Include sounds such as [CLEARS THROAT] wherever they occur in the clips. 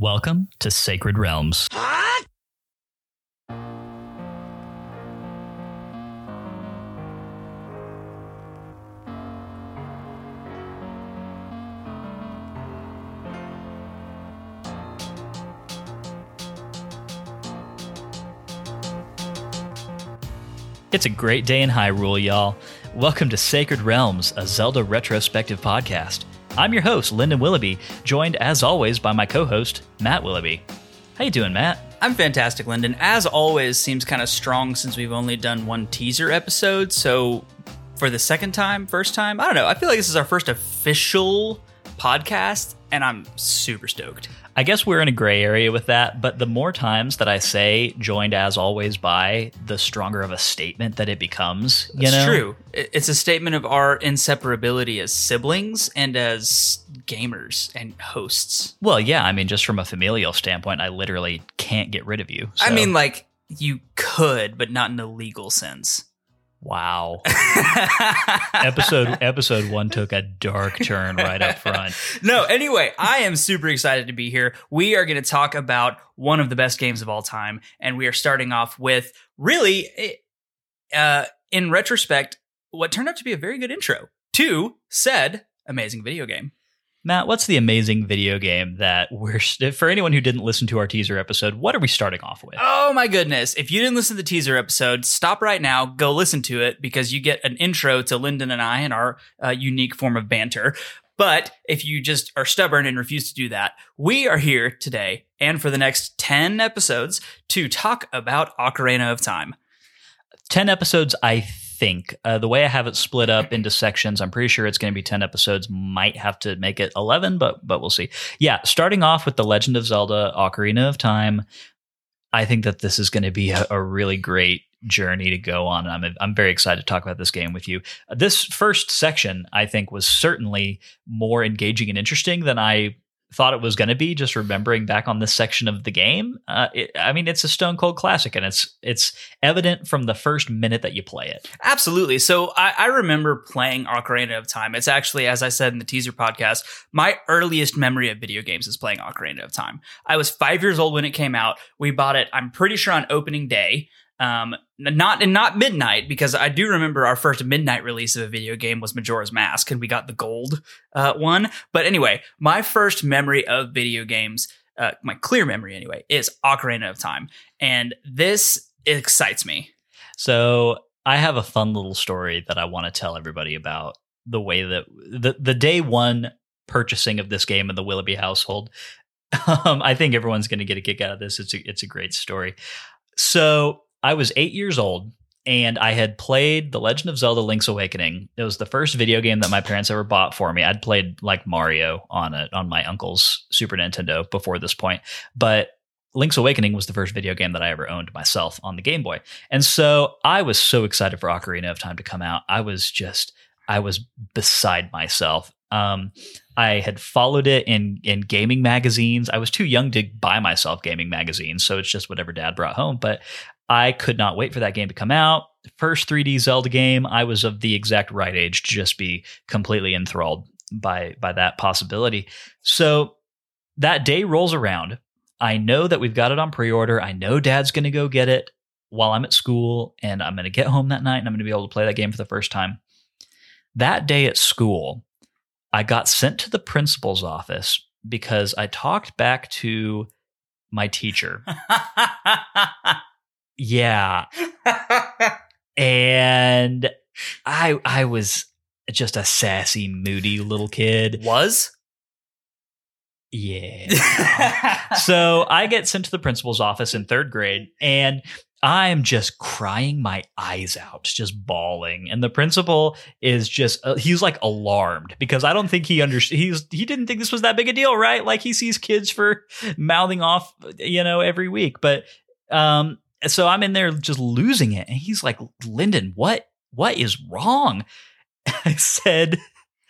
Welcome to Sacred Realms. It's a great day in Hyrule, y'all. Welcome to Sacred Realms, a Zelda retrospective podcast. I'm your host, Lyndon Willoughby, joined as always by my co-host, Matt Willoughby. How you doing, Matt? I'm fantastic, Lyndon. As always, seems kind of strong since we've only done one teaser episode. So, for the second time, first time, I don't know. I feel like this is our first official podcast, and I'm super stoked. I guess we're in a gray area with that, but the more times that I say joined as always by, the stronger of a statement that it becomes. You It's know? true. It's a statement of our inseparability as siblings and as gamers and hosts. Well, yeah, I mean, just from a familial standpoint, I literally can't get rid of you. I mean, like, you could, but not in a legal sense. Wow. [LAUGHS] episode episode one took a dark turn right up front. [LAUGHS] no, anyway, I am super excited to be here. We are going to talk about one of the best games of all time, and we are starting off with really, eh, uh, in retrospect, what turned out to be a very good intro to said amazing video game. Matt, what's the amazing video game that we're for anyone who didn't listen to our teaser episode? What are we starting off with? Oh my goodness. If you didn't listen to the teaser episode, stop right now, go listen to it because you get an intro to Lyndon and I and our uh, unique form of banter. But if you just are stubborn and refuse to do that, we are here today and for the next 10 episodes to talk about Ocarina of Time. 10 episodes, I think. Uh, the way I have it split up into sections, I'm pretty sure it's going to be 10 episodes. Might have to make it 11, but but we'll see. Yeah, starting off with The Legend of Zelda Ocarina of Time, I think that this is going to be a, a really great journey to go on. And I'm I'm very excited to talk about this game with you. This first section, I think, was certainly more engaging and interesting than I thought it was going to be just remembering back on this section of the game uh, it, i mean it's a stone cold classic and it's it's evident from the first minute that you play it Absolutely. So I, I remember playing Ocarina of Time. It's actually, as I said in the teaser podcast, my earliest memory of video games is playing Ocarina of Time. I was five years old when it came out. We bought it, I'm pretty sure, on opening day. Um, not and not midnight because I do remember our first midnight release of a video game was Majora's Mask, and we got the gold uh, one. But anyway, my first memory of video games, uh, my clear memory anyway, is Ocarina of Time, and this excites me. so i have a fun little story that i want to tell everybody about the way that the, the day one purchasing of this game in the willoughby household [LAUGHS] um, i think everyone's going to get a kick out of this it's a, it's a great story so i was eight years old and I had played The Legend of Zelda Link's Awakening. It was the first video game that my parents ever bought for me. I'd played like Mario on it on my uncle's Super Nintendo before this point, but Link's Awakening was the first video game that I ever owned myself on the Game Boy. And so I was so excited for Ocarina of Time to come out. I was just I was beside myself. Um, I had followed it in in gaming magazines. I was too young to buy myself gaming magazines, so it's just whatever dad brought home. But I could not wait for that game to come out. First 3D Zelda game, I was of the exact right age to just be completely enthralled by by that possibility. So that day rolls around. I know that we've got it on pre-order. I know dad's going to go get it while I'm at school and I'm going to get home that night and I'm going to be able to play that game for the first time. That day at school, I got sent to the principal's office because I talked back to my teacher. [LAUGHS] Yeah, and I I was just a sassy, moody little kid. Was? Yeah. so I get sent to the principal's office in third grade, and I'm just crying my eyes out, just bawling. And the principal is just, uh, he's like alarmed because I don't think he understood. He's, he didn't think this was that big a deal, right? Like he sees kids for mouthing off, you know, every week. But, um, so I'm in there just losing it. And he's like, Lyndon, what, what is wrong? [LAUGHS] I said,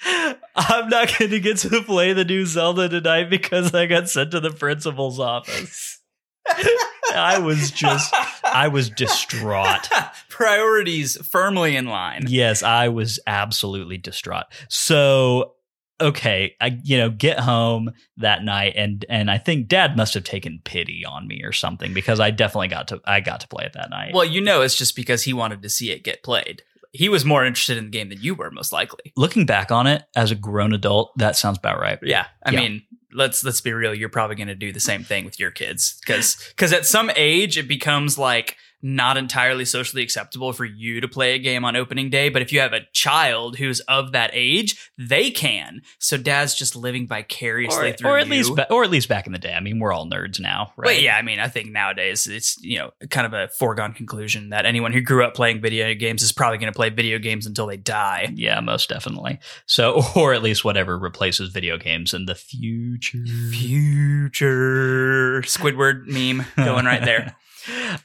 I'm not going to get to play the new Zelda tonight because I got sent to the principal's office. [LAUGHS] I was just, I was distraught. [LAUGHS] Priorities firmly in line. Yes, I was absolutely distraught. So okay, I you know get home that night and and I think Dad must have taken pity on me or something because I definitely got to I got to play it that night. Well, you know, it's just because he wanted to see it get played. He was more interested in the game than you were, most likely. Looking back on it as a grown adult, that sounds about right. Yeah, I Yeah. mean, let's let's be real. You're probably going to do the same thing with your kids because because at some age it becomes like not entirely socially acceptable for you to play a game on opening day. But if you have a child who's of that age, they can. So dad's just living vicariously Or, through or at you. least ba- or at least back in the day. I mean, we're all nerds now, right? But yeah, I mean, I think nowadays it's you know kind of a foregone conclusion that anyone who grew up playing video games is probably going to play video games until they die. Yeah, most definitely. So, [LAUGHS] or at least whatever replaces video games in the future. Future Squidward meme going right there. [LAUGHS]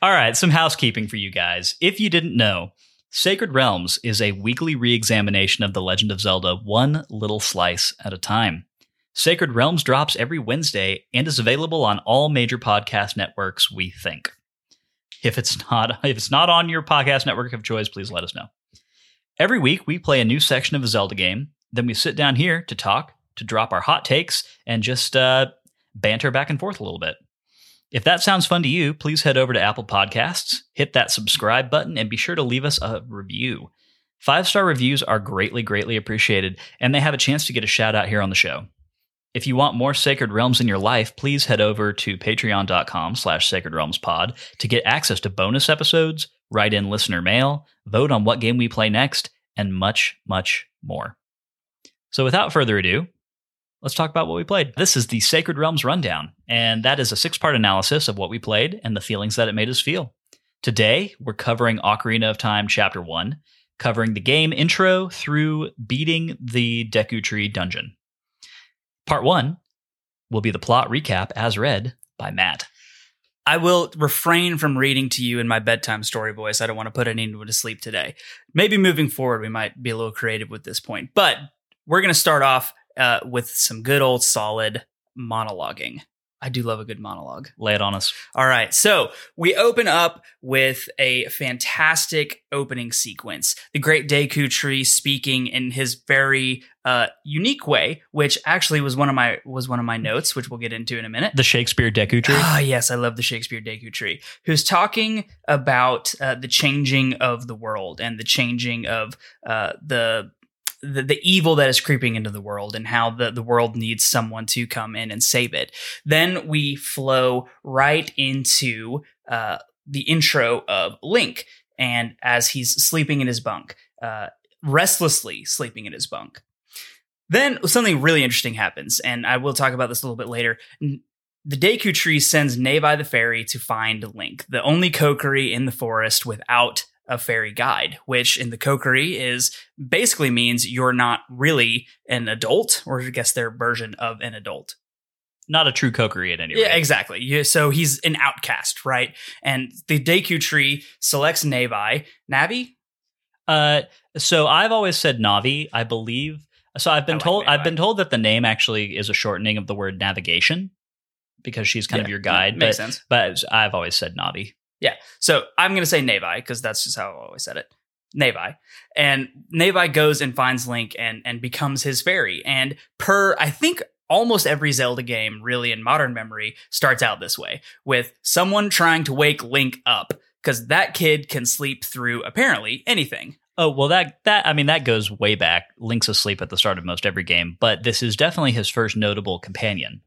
All right, some housekeeping for you guys. If you didn't know, Sacred Realms is a weekly re examination of The Legend of Zelda, one little slice at a time. Sacred Realms drops every Wednesday and is available on all major podcast networks, we think. If it's not [LAUGHS] if it's not on your podcast network of choice, please let us know. Every week we play a new section of a Zelda game, then we sit down here to talk, to drop our hot takes, and just uh, banter back and forth a little bit. If that sounds fun to you, please head over to Apple Podcasts, hit that subscribe button, and be sure to leave us a review. Five star reviews are greatly, greatly appreciated, and they have a chance to get a shout out here on the show. If you want more Sacred Realms in your life, please head over to patreon.com slash sacred realms pod to get access to bonus episodes, write in listener mail, vote on what game we play next, and much, much more. So without further ado, let's talk about what we played. This is the Sacred Realms Rundown, and that is a six part analysis of what we played and the feelings that it made us feel. Today, we're covering Ocarina of Time Chapter 1, covering the game intro through beating the Deku Tree dungeon. Part 1 will be the plot recap as read by Matt. I will refrain from reading to you in my bedtime story voice. I don't want to put anyone to sleep today. Maybe moving forward, we might be a little creative with this point. But we're going to start off uh, with some good old solid monologuing. I do love a good monologue. Lay it on us. All right. So we open up with a fantastic opening sequence. The great Deku tree speaking in his very uh, unique way, which actually was one of my was one of my notes, which we'll get into in a minute. The Shakespeare Deku Tree. Ah, yes, I love the Shakespeare Deku Tree, who's talking about uh, the changing of the world and the changing of uh, the, the the evil that is creeping into the world and how the, the world needs someone to come in and save it. Then we flow right into uh, the intro of Link, and as he's sleeping in his bunk, uh, restlessly sleeping in his bunk. Then something really interesting happens, and I will talk about this a little bit later. The Deku Tree sends Navi the fairy to find Link, the only Kokiri in the forest without a fairy guide, which in the Kokiri is basically means you're not really an adult, or I guess their version of an adult. Not a true Kokiri at any rate. Yeah, exactly. Yeah, so he's an outcast, right? And the Deku Tree selects Navi. Navi? Uh, so I've always said Navi. I believe. So I've been like told. I've been told that the name actually is a shortening of the word navigation because she's kind of your guide. Makes but sense. but I've always said Navi. So I'm going to say Navi because that's just how I always said it. Navi. And Navi goes and finds Link and, and becomes his fairy. And per, I think almost every Zelda game, really in modern memory, starts out this way with someone trying to wake Link up because that kid can sleep through apparently anything. Oh well, that that I mean that goes way back. Link's asleep at the start of most every game, but this is definitely his first notable companion.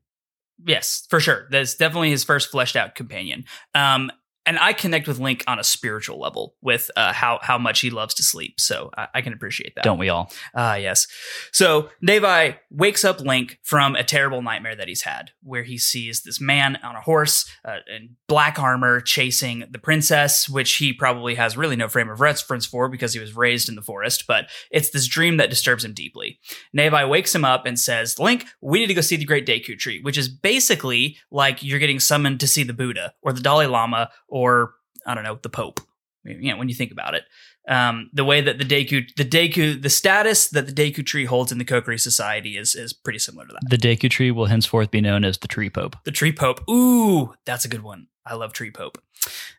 Yes, for sure. That's definitely his first fleshed out companion. Um, and I connect with Link on a spiritual level with uh, how how much he loves to sleep. So I, I can appreciate that. Don't we all? Ah, yes. So Navi wakes up Link from a terrible nightmare that he's had, where he sees this man on a horse uh, in black armor chasing the princess, which he probably has really no frame of reference for because he was raised in the forest. But it's this dream that disturbs him deeply. Navi wakes him up and says, "Link, we need to go see the Great Deku Tree," which is basically like you're getting summoned to see the Buddha or the Dalai Lama or I don't know the Pope. You know, when you think about it um, the way that the Deku, the Deku, the status that the Deku tree holds in the Kokiri society is is pretty similar to that. The Deku Tree will henceforth be known as the Tree Pope. The Tree Pope, ooh, that's a good one. I love Tree Pope.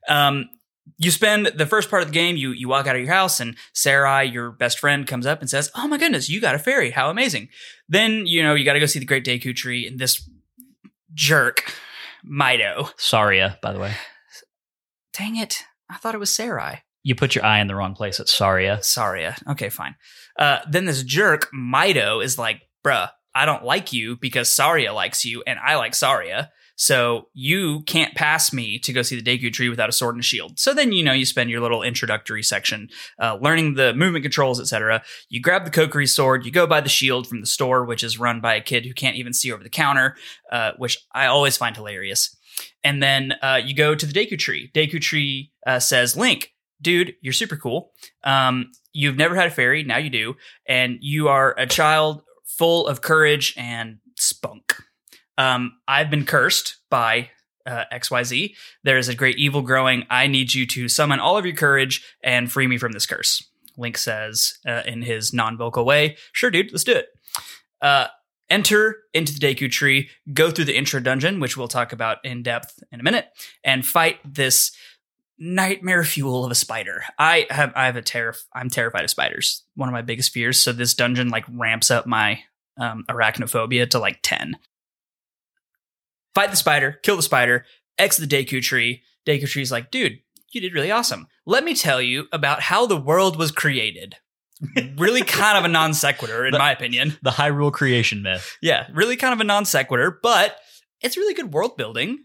Um, you spend the first part of the game, you you walk out of your house, and Sarai, your best friend, comes up and says, "Oh my goodness, you got a fairy! How amazing!" Then you know you got to go see the Great Deku Tree, and this jerk, Mido. Saria, by the way. Dang it! I thought it was Sarai. You put your eye in the wrong place. It's Saria. Saria. Okay, fine. Uh, then this jerk, Mido, is like, bruh, I don't like you because Saria likes you and I like Saria. So you can't pass me to go see the Deku tree without a sword and a shield. So then, you know, you spend your little introductory section uh, learning the movement controls, etc. You grab the Kokiri sword, you go buy the shield from the store, which is run by a kid who can't even see over the counter, uh, which I always find hilarious. And then uh, you go to the Deku tree. Deku tree uh, says, Link, dude, you're super cool. Um, you've never had a fairy, now you do, and you are a child full of courage and spunk. Um, I've been cursed by uh, XYZ. There is a great evil growing. I need you to summon all of your courage and free me from this curse. Link says uh, in his non vocal way, Sure, dude, let's do it. Uh, enter into the Deku tree, go through the intro dungeon, which we'll talk about in depth in a minute, and fight this nightmare fuel of a spider. I have I have a terror I'm terrified of spiders. One of my biggest fears. So this dungeon like ramps up my um, arachnophobia to like 10 fight the spider, kill the spider, exit the Deku tree. Deku tree's like, dude, you did really awesome. Let me tell you about how the world was created. Really kind of a non sequitur, in The- my opinion. The Hyrule creation myth. Yeah, really kind of a non sequitur, but it's really good world building.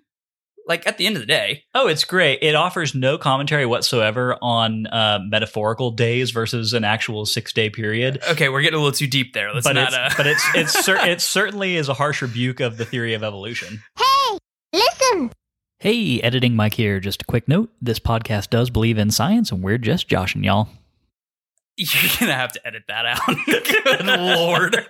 Like at the end of the day, Oh, it's great. It offers no commentary whatsoever on uh, metaphorical days versus an actual six day period. okay, we're getting a little too deep there. Let's but not. it's, uh, but it's it's cer- [LAUGHS] it certainly is a harsh rebuke of the theory of evolution. Hey, listen. Hey, editing Mike here. Just a quick note: this podcast does believe in science, and we're just joshing y'all. You're gonna have to edit that out. [LAUGHS] good lord.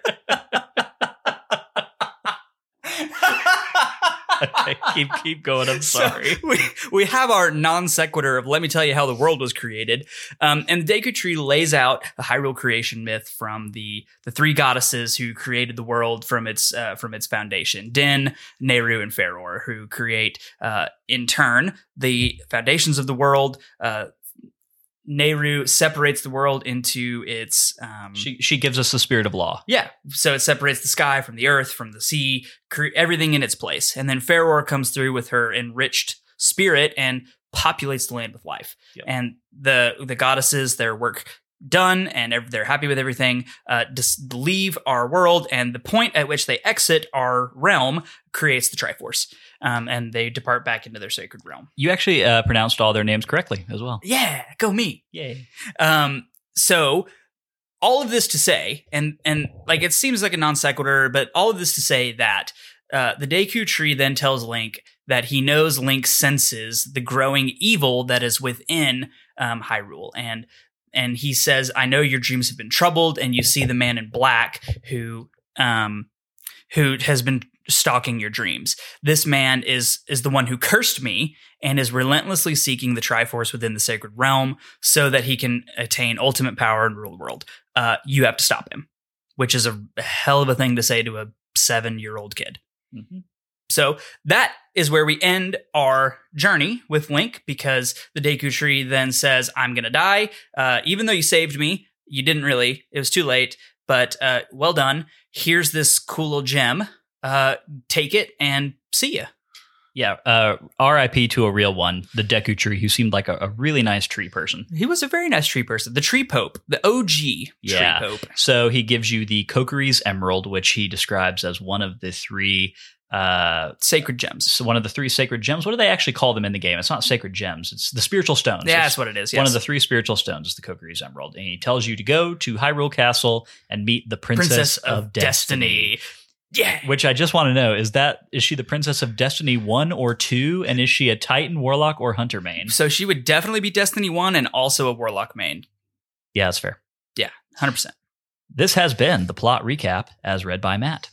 Okay, keep keep going. I'm So, sorry. we, we have our non sequitur of let me tell you how the world was created. Um, and the Deku Tree lays out the Hyrule creation myth from the the three goddesses who created the world from its uh, from its foundation. Din, Nayru, and Farore, who create uh, in turn the foundations of the world. Uh, Nayru separates the world into its um, she she gives us the spirit of law. yeah, so it separates the sky from the earth, from the sea, cre- everything in its place. And then Farore comes through with her enriched spirit and populates the land with life. Yep. And the the goddesses, their work done, and they're happy with everything. Uh, dis- leave our world, and the point at which they exit our realm creates the Triforce, um, and they depart back into their sacred realm. You actually uh, pronounced all their names correctly as well. Yeah, go me. Yay! Um, so all of this to say, and and like it seems like a non sequitur, but all of this to say that uh, the Deku tree then tells Link that he knows Link senses the growing evil that is within um, Hyrule, and and he says, "I know your dreams have been troubled, and you see the man in black who um who has been." stalking your dreams this man is is the one who cursed me and is relentlessly seeking the triforce within the sacred realm so that he can attain ultimate power and rule the world. Uh, you have to stop him, which is a hell of a thing to say to a seven year old kid. Mhm. So that is where we end our journey with Link because the Deku Tree then says, I'm going to die. Uh, even though you saved me, you didn't really. It was too late, but uh, well done. Here's this cool little gem. Uh, take it and see ya. Yeah. Uh, R.I.P. to a real one, the Deku Tree, who seemed like a, a really nice tree person. He was a very nice tree person. The Tree Pope, the OG Yeah. Tree Pope. So he gives you the Kokiri's Emerald, which he describes as one of the three. Uh, Sacred gems. so one of the three sacred gems. What do they actually call them in the game? It's not sacred gems. It's the spiritual stones. Yeah, It's that's what it is. One of the three spiritual stones is the Kokiri's Emerald, and he tells you to go to Hyrule Castle and meet the Princess, Princess of, Destiny. Yeah. Which I just want to know is that is she the Princess of Destiny one or two, and is she a Titan, Warlock, or Hunter main? So she would definitely be Destiny 1 and also a Warlock main. Yeah, that's fair. Yeah, 100%. This has been the plot recap as read by Matt.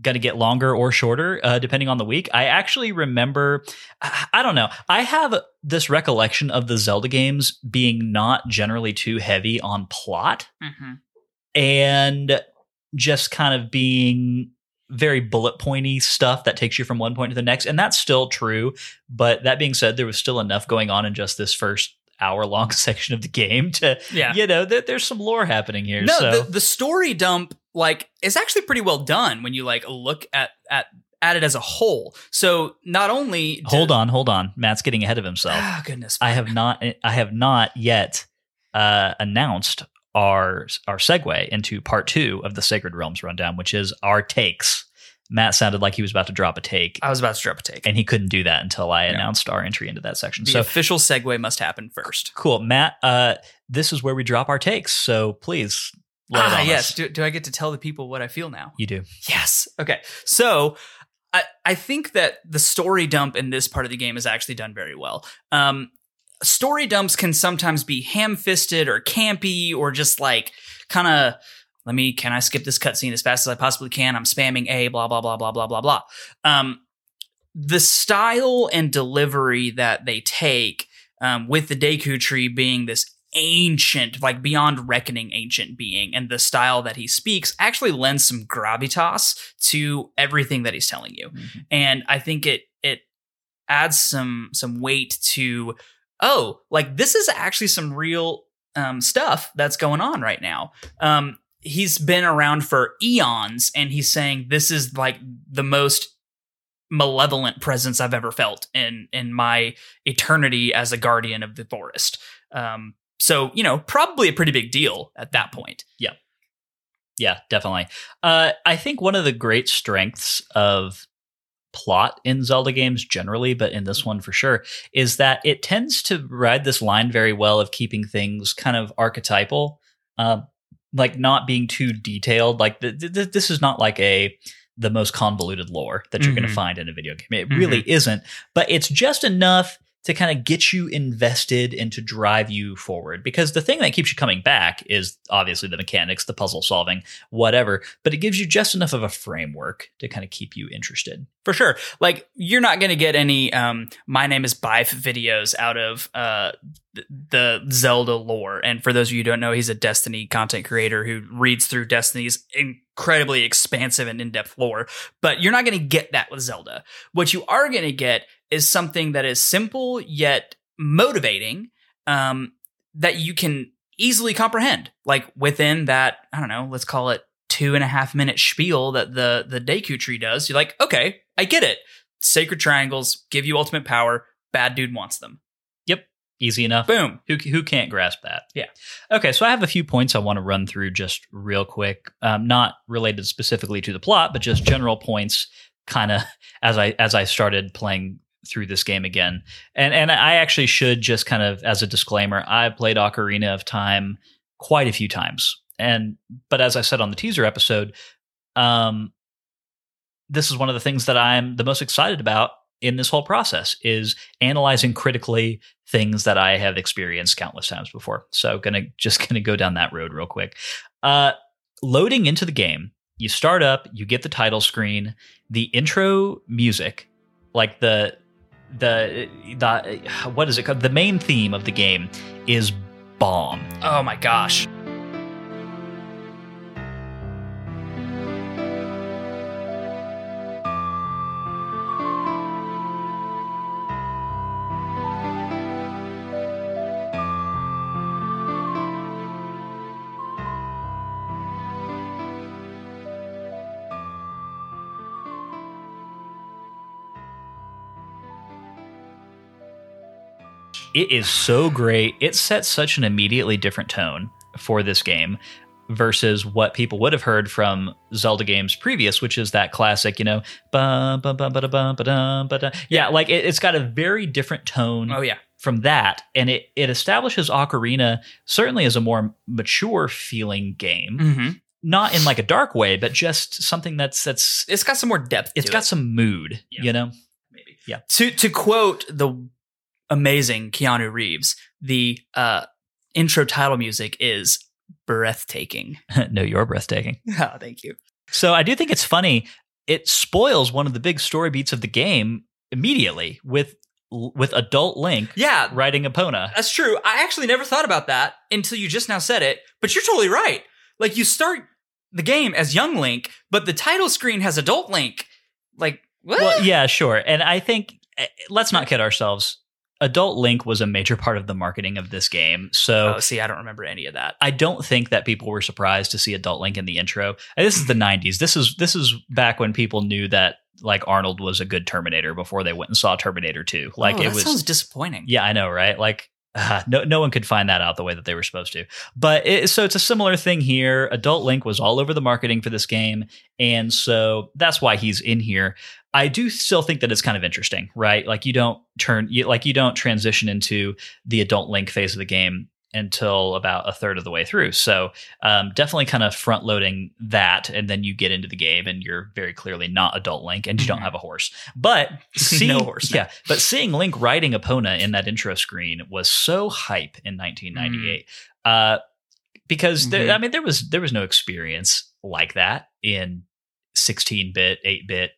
Going to get longer or shorter uh, depending on the week. I actually remember, I, I don't know, I have this recollection of the Zelda games being not generally too heavy on plot Mm-hmm. and just kind of being very bullet pointy stuff that takes you from one point to the next, and that's still true. But that being said, there was still enough going on in just this first hour long [LAUGHS] section of the game to Yeah. you know there, there's some lore happening here. No, so the, the story dump like it's actually pretty well done when you like look at at at it as a whole. So not only hold on, hold on. Matt's getting ahead of himself. Ah, goodness. I have not I have not yet uh, announced our our segue into part two of the Sacred Realms rundown, which is our takes. Matt sounded like he was about to drop a take, I was about to drop a take. and he couldn't do that until I announced our entry into that section. the so official segue must happen first. cool, Matt. Uh, this is where we drop our takes. So please, Ah, yes. Do, do I get to tell the people what I feel now? you do. Yes. Okay. So I, I think that the story dump in this part of the game is actually done very well. Um, story dumps can sometimes be ham fisted or campy or just like kind of, let me, can I skip this cutscene as fast as I possibly can? I'm spamming A, blah, blah, blah, blah, blah, blah, blah. Um, the style and delivery that they take um, with the Deku tree being this ancient, like beyond reckoning ancient being, and the style that he speaks actually lends some gravitas to everything that he's telling you. Mhm. And I think it it adds some some weight to oh, like this is actually some real um, stuff that's going on right now. Um, he's been around for eons, and he's saying this is like the most malevolent presence I've ever felt in in my eternity as a guardian of the forest. Um, so you know, probably a pretty big deal at that point. Yeah, Yeah, definitely. Uh, I think one of the great strengths of plot in Zelda games generally, but in this one for sure, is that it tends to ride this line very well of keeping things kind of archetypal, um, like not being too detailed. Like th- th- this is not like a the most convoluted lore that you're going Mhm. to find in a video game. It really isn't, but it's just enough to kind of get you invested and to drive you forward. Because the thing that keeps you coming back is obviously the mechanics, the puzzle solving, whatever, but it gives you just enough of a framework to kind of keep you interested. For sure. Like you're not going to get any um my name is Byf videos out of uh th- the Zelda lore. And for those of you who don't know, he's a Destiny content creator who reads through Destiny's incredibly expansive and in-depth lore. But you're not going to get that with Zelda. What you are going to get is something that is simple yet motivating um that you can easily comprehend. Like within that, I don't know, let's call it two and a half minute spiel that the the Deku tree does, you're like, okay, I get it. Sacred triangles give you ultimate power. Bad dude wants them. Yep, easy enough. Boom. Who, who can't grasp that? Yeah. Okay, so I have a few points I want to run through just real quick, um, not related specifically to the plot, but just general points, kind of [LAUGHS] as I as I started playing through this game again. And and I actually should just kind of as a disclaimer, I played Ocarina of Time quite a few times, and but as I said on the teaser episode, um, this is one of the things that I'm the most excited about in this whole process is analyzing critically things that I have experienced countless times before. So gonna [LAUGHS] just gonna go down that road real quick. Uh, loading into the game, you start up, you get the title screen, the intro music, like the the the what is it called? The main theme of the game is bomb. Oh my gosh. It is so great. It sets such an immediately different tone for this game versus what people would have heard from Zelda games previous, which is that classic, you know, bum, bum, bum, ba-da, bum, ba-dum, ba-da. yeah, like it, it's got a very different tone Oh yeah. from that, and it it establishes Ocarina certainly as a more mature feeling game, hmm not in like a dark way, but just something that's that's It's got some more depth. it's got it, some mood, Yeah. you know. maybe. Yeah. To to quote the amazing Keanu Reeves, the uh, intro title music is breathtaking. [LAUGHS] [LAUGHS] no, you're breathtaking. oh, thank you. So I do think it's funny. It spoils one of the big story beats of the game immediately with with adult Link Yeah, riding Epona. That's true. I actually never thought about that until you just now said it, but you're totally right. Like you start the game as young Link, but the title screen has adult Link. Like what? Well, yeah, sure. And I think eh, let's not kid ourselves. Adult Link was a major part of the marketing of this game. So oh, see, I don't remember any of that. I don't think that people were surprised to see Adult Link in the intro. And this is the [CLEARS THROAT] 90s. This is this is back when people knew that like Arnold was a good Terminator before they went and saw Terminator 2. Like oh, it was sounds disappointing. Yeah, I know, right? Like uh, no, no one could find that out the way that they were supposed to. But it, so it's a similar thing here. Adult Link was all over the marketing for this game, and so that's why he's in here. I do still think that it's kind of interesting, right? Like you don't turn, you, like you don't transition into the adult Link phase of the game until about a third of the way through. So um, definitely kind of front loading that, and then you get into the game, and you're very clearly not adult Link, and you don't Mhm. have a horse. But [LAUGHS] seeing, No horse, yeah. But seeing Link riding Epona in that intro screen was so hype in 1998. Uh, because there, Mhm. I mean, there was there was no experience like that in 16 bit, 8 bit,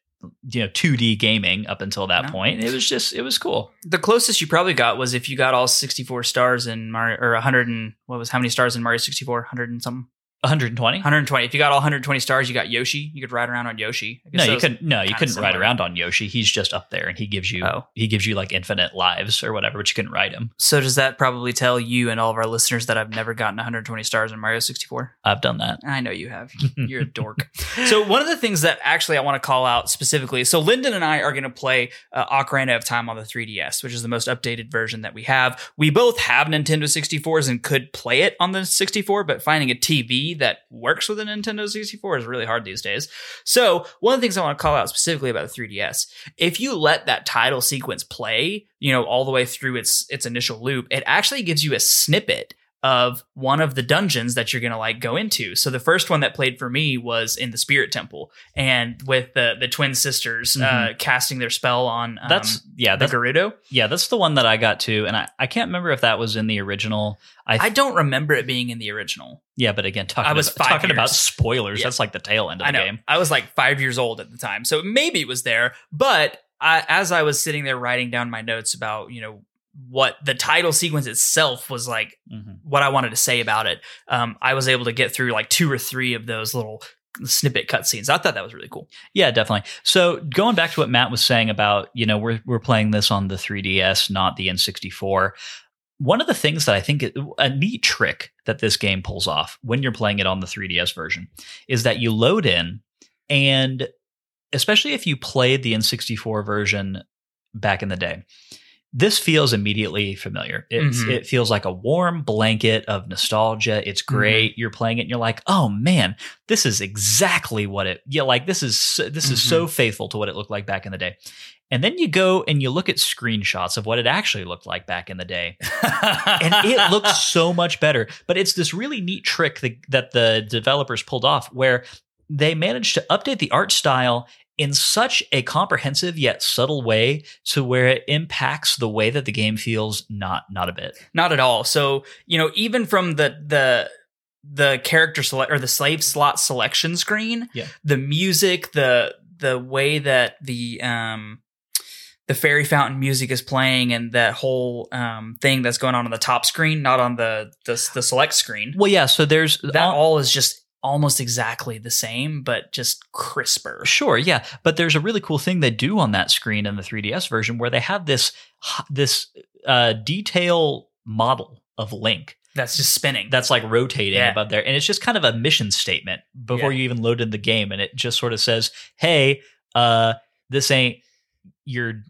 you know, 2D gaming up until that No. point. It was just it was cool. The closest you probably got was if you got all 64 stars in Mario or 100 and what was how many stars in Mario 64? 100 and something. 120. 120. If you got all 120 stars, you got Yoshi. You could ride around on Yoshi. I guess No, you couldn't. No, you couldn't ride around on Yoshi. He's just up there, and he gives you Oh. he gives you like infinite lives or whatever, but you couldn't ride him. So does that probably tell you and all of our listeners that I've never gotten 120 stars in Mario 64? I've done that. I know you have. [LAUGHS] You're a dork. So one of the things that actually I want to call out specifically, so Lyndon and I are going to play uh, Ocarina of Time on the 3DS, which is the most updated version that we have. We both have Nintendo 64s and could play it on the 64, but finding a TV that works with a Nintendo 64 is really hard these days. So one of the things I want to call out specifically about the 3DS, if you let that title sequence play, you know, all the way through its its initial loop, it actually gives you a snippet of one of the dungeons that you're going to like go into. So the first one that played for me was in the Spirit Temple and with the the twin sisters uh, casting their spell on um, That's yeah, the that's Gerudo. yeah, that's the one that I got to, and I, I can't remember if that was in the original. I, I don't remember it being in the original. yeah, but again, talking I was about, talking about spoilers. Yeah. That's like the tail end of I the know. game. I was like five years old at the time, so maybe it was there. But I, as I was sitting there writing down my notes about you know what the title sequence itself was like, Mhm. what I wanted to say about it, um, I was able to get through like two or three of those little snippet cutscenes. I thought that was really cool. Yeah, definitely. So going back to what Matt was saying about, you know, we're we're playing this on the 3DS, not the N64. One of the things that I think it- a neat trick that this game pulls off when you're playing it on the 3DS version is that you load in and especially if you played the N64 version back in the day, this feels immediately familiar. It's, Mhm. It feels like a warm blanket of nostalgia. It's great. You're playing it and you're like, oh man, this is exactly what it. Yeah, like this is this is so faithful to what it looked like back in the day. And then you go and you look at screenshots of what it actually looked like back in the day, and it looks [LAUGHS] so much better. But it's this really neat trick that, that the developers pulled off where they managed to update the art style in such a comprehensive yet subtle way to where it impacts the way that the game feels not not a bit. Not at all. So, you know, even from the the the character select or the slave slot selection screen, Yeah. the music, the the way that the um the fairy fountain music is playing and that whole um thing that's going on on the top screen, not on the the, the select screen. Well, yeah, so there's That all is just almost exactly the same, but just crisper. Sure, yeah, but there's a really cool thing they do on that screen in the 3DS version where they have this this uh, detail model of Link That's just spinning. that's like rotating Yeah. above there, and it's just kind of a mission statement before Yeah. you even load in the game, and it just sort of says, "Hey, uh, this ain't your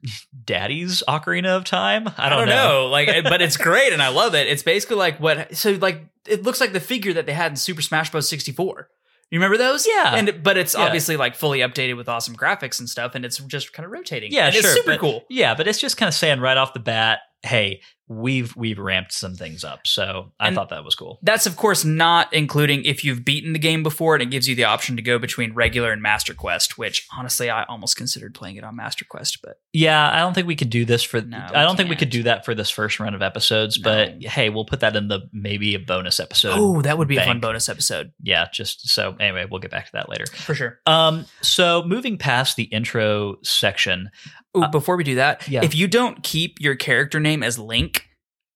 daddy's Ocarina of Time." I don't, know. like, but it's great and I [LAUGHS] love it. It's basically like what, so like, it looks like the figure that they had in Super Smash Bros. 64. You remember those? Yeah. And, but it's Yeah. obviously like fully updated with awesome graphics and stuff. And it's just kind of rotating. Yeah, And sure, It's super cool. Yeah, but it's just kind of saying right off the bat, "Hey, we've we've ramped some things up." So I And- thought that was cool. That's of course not including if you've beaten the game before and it gives you the option to go between regular and Master Quest, which honestly I almost considered playing it on Master Quest, but Yeah, I don't think we could do this for. No, I don't think we could do that for this first run of episodes. But hey, we'll put that in the maybe a bonus episode. oh, that would be a fun bonus episode Yeah, just so anyway, we'll get back to that later. for sure. Um, so moving past the intro section, Ooh, Uh, before we do that, yeah. if you don't keep your character name as Link,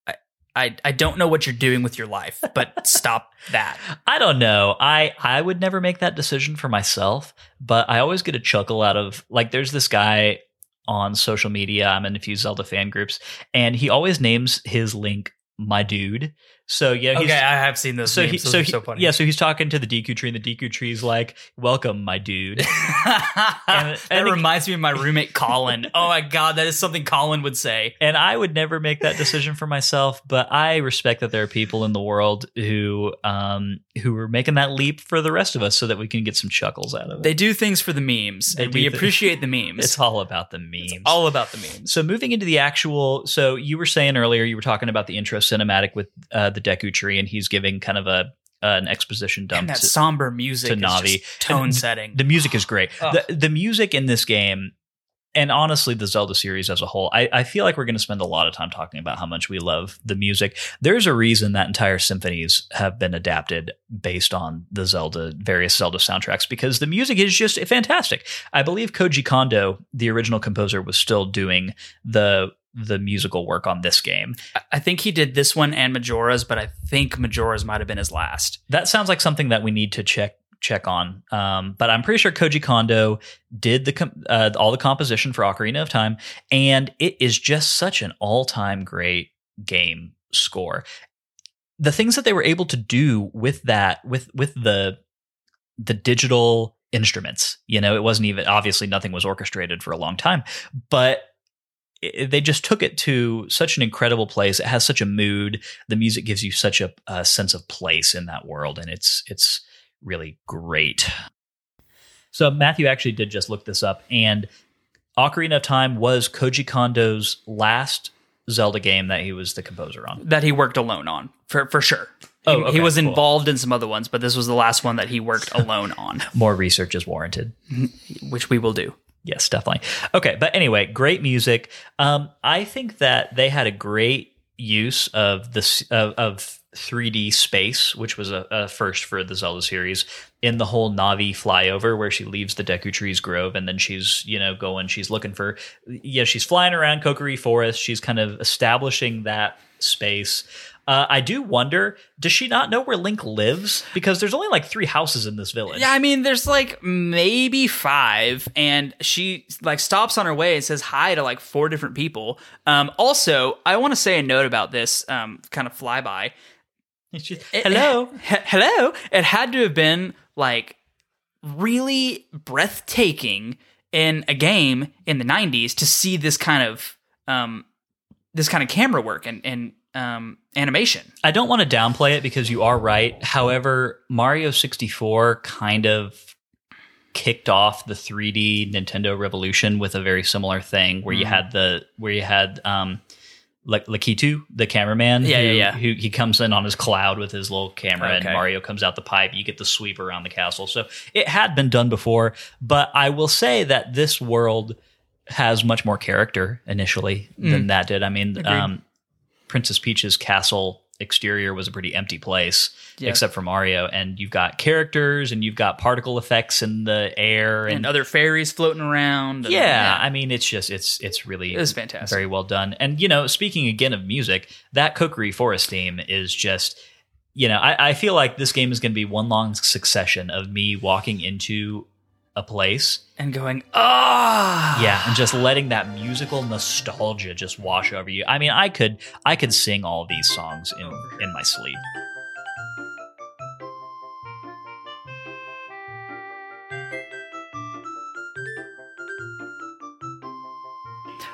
I, I, I don't know what you're doing with your life, but [LAUGHS] stop that. I don't know. I I would never make that decision for myself, but I always get a chuckle out of like there's this guy on social media. I'm in a few Zelda fan groups, and he always names his link my dude. So yeah, he's, Okay, I have seen those. so memes. he, so he, so funny. yeah, so he's talking to the Deku tree, and the Deku tree's like, "Welcome, my dude." [LAUGHS] And that reminds me of my [LAUGHS] roommate Colin. oh my god, that is something Colin would say. and I would never make that decision for myself, but I respect that there are people in the world who um who are making that leap for the rest of us, so that we can get some chuckles out of it. They do things for the memes, They and we thi- appreciate the [LAUGHS] memes. it's all about the memes. all about the memes. So moving into the actual, so you were saying earlier, you were talking about the intro cinematic with uh, the Deku tree, and he's giving kind of a an exposition dump. And that to- somber music, to Navi. tone And setting. the music is great. The the music in this game, and honestly, the Zelda series as a whole, I, I feel like we're going to spend a lot of time talking about how much we love the music. There's a reason that entire symphonies have been adapted based on the Zelda various Zelda soundtracks because the music is just fantastic. I believe Koji Kondo, the original composer, was still doing the the musical work on this game. I- think he did this one and Majora's, but I think Majora's might have been his last. That sounds like something that we need to check check on. Um, but I'm pretty sure Koji Kondo did the com- uh, all the composition for Ocarina of Time, and it is just such an all time great game score. The things that they were able to do with that, with with the the digital instruments, you know, it wasn't even obviously nothing was orchestrated for a long time, but it, they just took it to such an incredible place. It has such a mood. The music gives you such a, a sense of place in that world, and it's it's really great. So Matthew actually did just look this up, and Ocarina of Time was Koji Kondo's last Zelda game that he was the composer on. That he worked alone on, for, for sure. He, Oh, he okay, was cool. involved in some other ones, but this was the last one that he worked alone on, More research is warranted. [LAUGHS] which we will do. Yes, definitely. Okay, but anyway, great music. Um, I think that they had a great use of this of, of 3D space, which was a, a first for the Zelda series. In the whole Navi flyover, where she leaves the Deku Tree's Grove, and then she's you know going, she's looking for, yeah, she's flying around Kokiri Forest. She's kind of establishing that space. Uh, I do wonder, does she not know where Link lives? Because there's only like three houses in this village. Yeah, I mean, there's like maybe five, and she like stops on her way and says hi to like four different people. Um, also, I want to say a note about this um, kind of flyby. She- It- Hello. [LAUGHS] he- hello. It had to have been like really breathtaking in a game in the 90s to see this kind of um, this kind of camera work and, and um, animation. I don't want to downplay it because you are right. However, Mario 64 kind of kicked off the 3D Nintendo revolution with a very similar thing where you Mhm. had the where you had um like Lakitu, the cameraman, Yeah, who, yeah, yeah. who he comes in on his cloud with his little camera, and Mario comes out the pipe. You get the sweep around the castle. So it had been done before, but I will say that this world has much more character initially than that did. I mean, um, Princess Peach's castle exterior was a pretty empty place, Yeah. except for Mario. And you've got characters, and you've got particle effects in the air, And, and, other fairies floating around. and- yeah, I mean, it's just it's it's really It was fantastic. very well done. And you know, speaking again of music, that Kokiri Forest theme is just. You know, I, I feel like this game is going to be one long succession of me walking into a place. And going, ah, yeah and just letting that musical nostalgia just wash over you. I mean i could i could sing all these songs in in my sleep.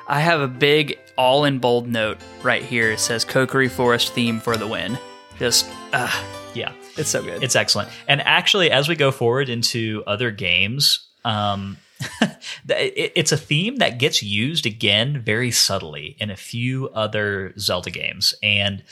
I have a big all in bold note right here. It says Kokiri Forest theme for the win. Just, ah, yeah it's so good. it's excellent and actually as we go forward into other games um [LAUGHS] it's a theme that gets used again very subtly in a few other zelda games and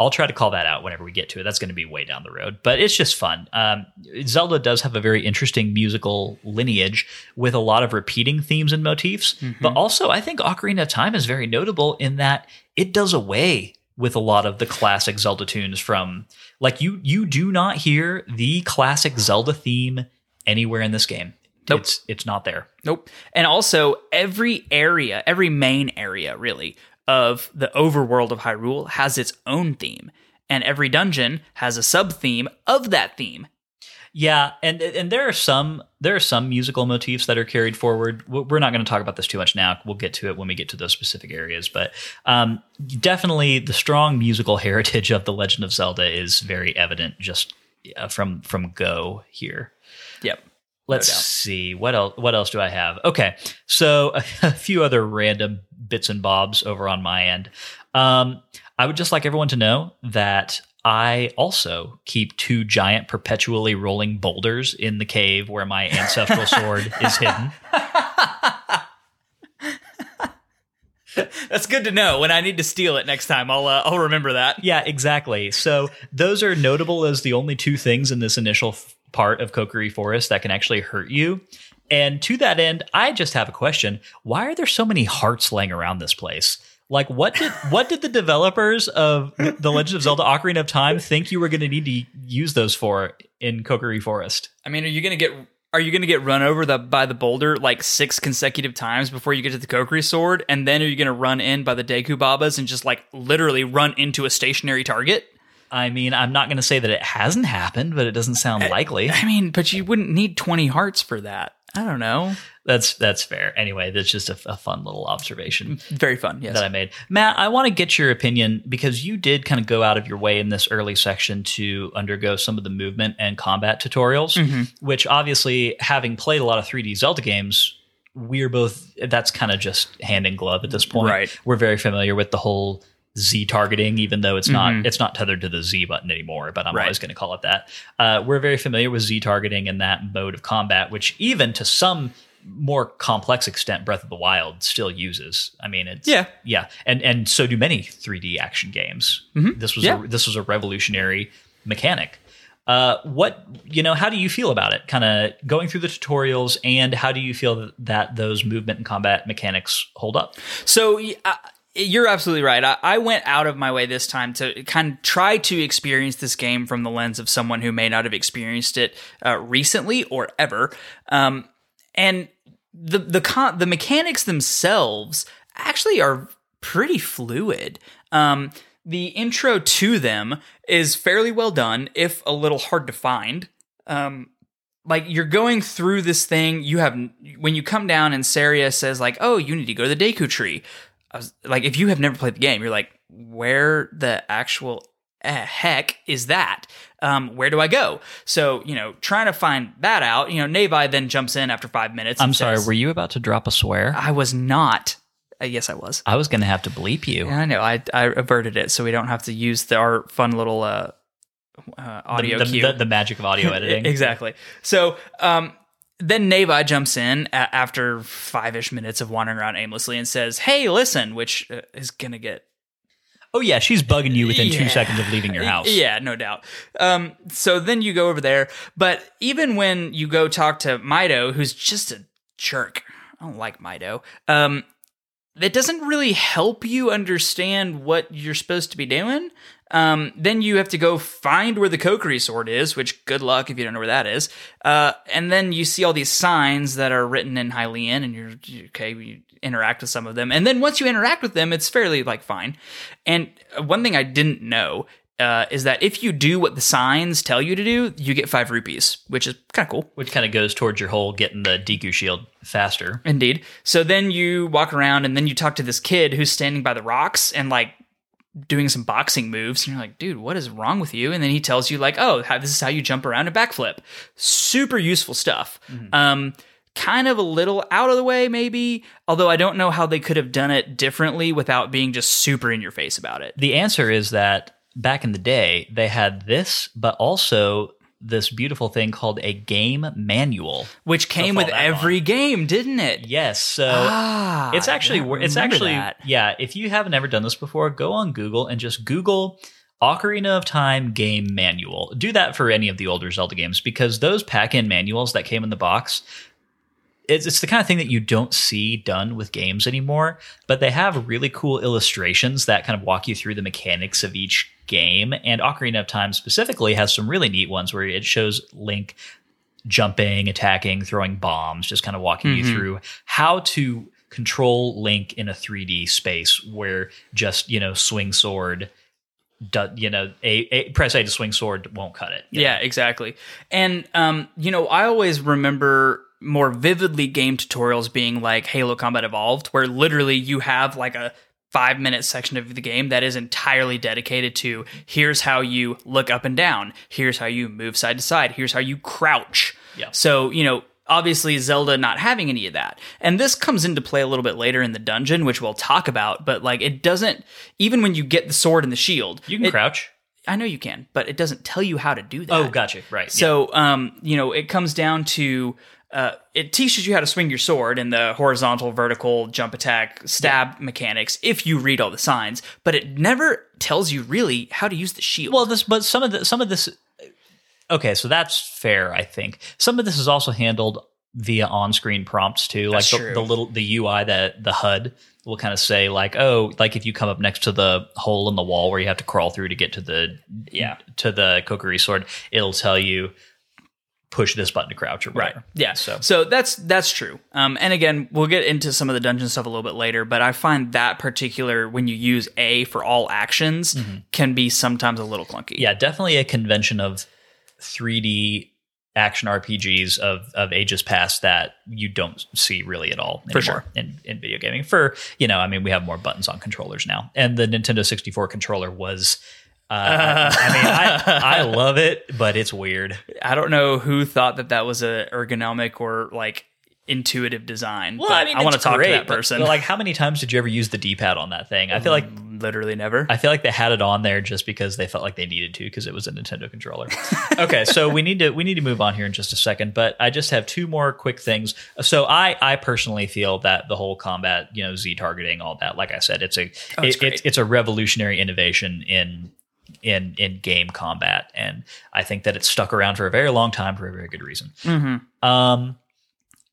I'll try to call that out whenever we get to it. That's going to be way down the road, but it's just fun. Um, Zelda does have a very interesting musical lineage with a lot of repeating themes and motifs, but also I think Ocarina of Time is very notable in that it does away with a lot of the classic Zelda tunes from like you you do not hear the classic Zelda theme anywhere in this game. Nope. It's it's not there. Nope. And also, every area, every main area, really, of the overworld of Hyrule has its own theme, and every dungeon has a sub theme of that theme. Yeah, and and there are some there are some musical motifs that are carried forward. We're not going to talk about this too much now. We'll get to it when we get to those specific areas. But um, definitely, the strong musical [LAUGHS] heritage of the Legend of Zelda is very evident just uh, from from Go here. Yep. Let's doubt. see what else. What else do I have? Okay, so a, [LAUGHS] a few other random bits and bobs over on my end. Um, I would just like everyone to know that I also keep two giant, perpetually rolling boulders in the cave where my ancestral sword [LAUGHS] is hidden. That's good to know. When I need to steal it next time, I'll uh, I'll remember that. Yeah, exactly. So those are notable as the only two things in this initial f- part of Kokiri Forest that can actually hurt you. And to that end, I just have a question: Why are there so many hearts laying around this place? Like, what did what did the developers of the Legend of Zelda: Ocarina of Time think you were going to need to use those for in Kokiri Forest? I mean, are you gonna get are you gonna get run over the by the boulder like six consecutive times before you get to the Kokiri sword, and then are you gonna run in by the Deku Babas and just like literally run into a stationary target? I mean, I'm not going to say that it hasn't happened, but it doesn't sound likely. I mean, but you wouldn't need twenty hearts for that. I don't know. That's that's fair. Anyway, that's just a, a fun little observation. Very fun. Yes. that I made. Matt, I want to get your opinion because you did kind of go out of your way in this early section to undergo some of the movement and combat tutorials, Mm-hmm. which obviously, having played a lot of 3D Zelda games, we're both, that's kind of just hand in glove at this point. Right. We're very familiar with the whole Z targeting, even though it's not Mhm. it's not tethered to the Z button anymore, but I'm Right. always going to call it that. Uh, we're very familiar with Z targeting and that mode of combat, which even to some more complex extent, Breath of the Wild still uses. I mean, it's Yeah. yeah, and and so do many 3D action games. This was Yeah. a, this was a revolutionary mechanic. Uh, what you know? How do you feel about it? Kind of going through the tutorials, and how do you feel that, those movement and combat mechanics hold up? So uh, you're absolutely right. I, I went out of my way this time to kind of try to experience this game from the lens of someone who may not have experienced it uh, recently or ever. Um, and the the con- the mechanics themselves actually are pretty fluid. Um, the intro to them is fairly well done, if a little hard to find. Um, like you're going through this thing you have when you come down and Saria says like oh you need to go to the Deku tree I was, like if you have never played the game you're like where the actual eh, heck is that um, where do I go so you know trying to find that out you know Navi then jumps in after five minutes I'm sorry, says, were you about to drop a swear? I was not uh, yes I was I was going to have to bleep you. yeah, I know I, I averted it so we don't have to use the, our fun little uh, uh, audio the, the, cue the, the magic of audio [LAUGHS] editing. exactly. So um, then Navi jumps in a- after five ish minutes of wandering around aimlessly and says, "Hey, listen," which uh, is gonna get Oh yeah, she's bugging you within two seconds of leaving your house. Yeah, no doubt. Um, so then you go over there, but even when you go talk to Mido, who's just a jerk, I don't like Mido. Um, that doesn't really help you understand what you're supposed to be doing. Um, then you have to go find where the Kokiri sword is, which good luck if you don't know where that is. Uh, and then you see all these signs that are written in Hylian, and you're okay. You interact with some of them, and then once you interact with them, it's fairly like fine. And one thing I didn't know uh, is that if you do what the signs tell you to do, you get five rupees, which is kind of cool. Which kind of goes towards your whole getting the Deku shield faster. Indeed. So then you walk around and then you talk to this kid who's standing by the rocks and like doing some boxing moves. And you're like, dude, what is wrong with you? And then he tells you, like, oh, how, this is how you jump around a backflip. Super useful stuff. Um, kind of a little out of the way, maybe. Although I don't know how they could have done it differently without being just super in your face about it. The answer is that back in the day, they had this, but also this beautiful thing called a game manual. Which came with every game, didn't it? Yes, so Ah, it's actually it's actually that. yeah. If you haven't ever done this before, go on Google and just Google Ocarina of Time game manual. Do that for any of the older Zelda games because those pack-in manuals that came in the box. It's, it's the kind of thing that you don't see done with games anymore, but they have really cool illustrations that kind of walk you through the mechanics of each game. And Ocarina of Time specifically has some really neat ones where it shows Link jumping, attacking, throwing bombs, just kind of walking you through how to control Link in a 3D space where just you know swing sword, do, you know a, a press A to swing sword won't cut it. Yeah, exactly. And um, you know, I always remember more vividly game tutorials being like Halo Combat Evolved, where literally you have like a five minute section of the game that is entirely dedicated to here's how you look up and down, here's how you move side to side, here's how you crouch. Yeah. So, you know, obviously Zelda not having any of that. And this comes into play a little bit later in the dungeon, which we'll talk about, but like it doesn't even when you get the sword and the shield. You can it- crouch. I know you can, but it doesn't tell you how to do that. Oh, gotcha. Right. yeah. So, um, you know, it comes down to uh, it teaches you how to swing your sword and the horizontal, vertical, jump attack, stab mechanics if you read all the signs, but it never tells you really how to use the shield. Well, this, but some of the some of this. Okay, so that's fair. I think some of this is also handled via on-screen prompts too, like the, the little the UI that the HUD will kind of say like, oh, like if you come up next to the hole in the wall where you have to crawl through to get to the Yeah. to the Kokiri sword, it'll tell you push this button to crouch or whatever. Yeah. So So that's that's true. Um, and again, we'll get into some of the dungeon stuff a little bit later. But I find that particular when you use A for all actions can be sometimes a little clunky. yeah, definitely a convention of 3D action RPGs of of ages past that you don't see really at all For anymore sure. in, in video gaming. For you know, I mean, we have more buttons on controllers now, and the Nintendo 64 controller was. Uh, I mean, I, I [LAUGHS] love it, but it's weird. I don't know who thought that that was a ergonomic or like intuitive design. but I, mean, I want to talk great, to that person. but, like, how many times did you ever use the D-pad on that thing? I feel like literally never. I feel like they had it on there just because they felt like they needed to because it was a Nintendo controller. [LAUGHS] okay, so we need to we need to move on here in just a second, but I just have two more quick things. So I I personally feel that the whole combat, you know, Z targeting, all that, like I said, it's a Oh, it's it- it's it's a revolutionary innovation in in in game combat, and I think that it's stuck around for a very long time for a very good reason. mm-hmm. Um,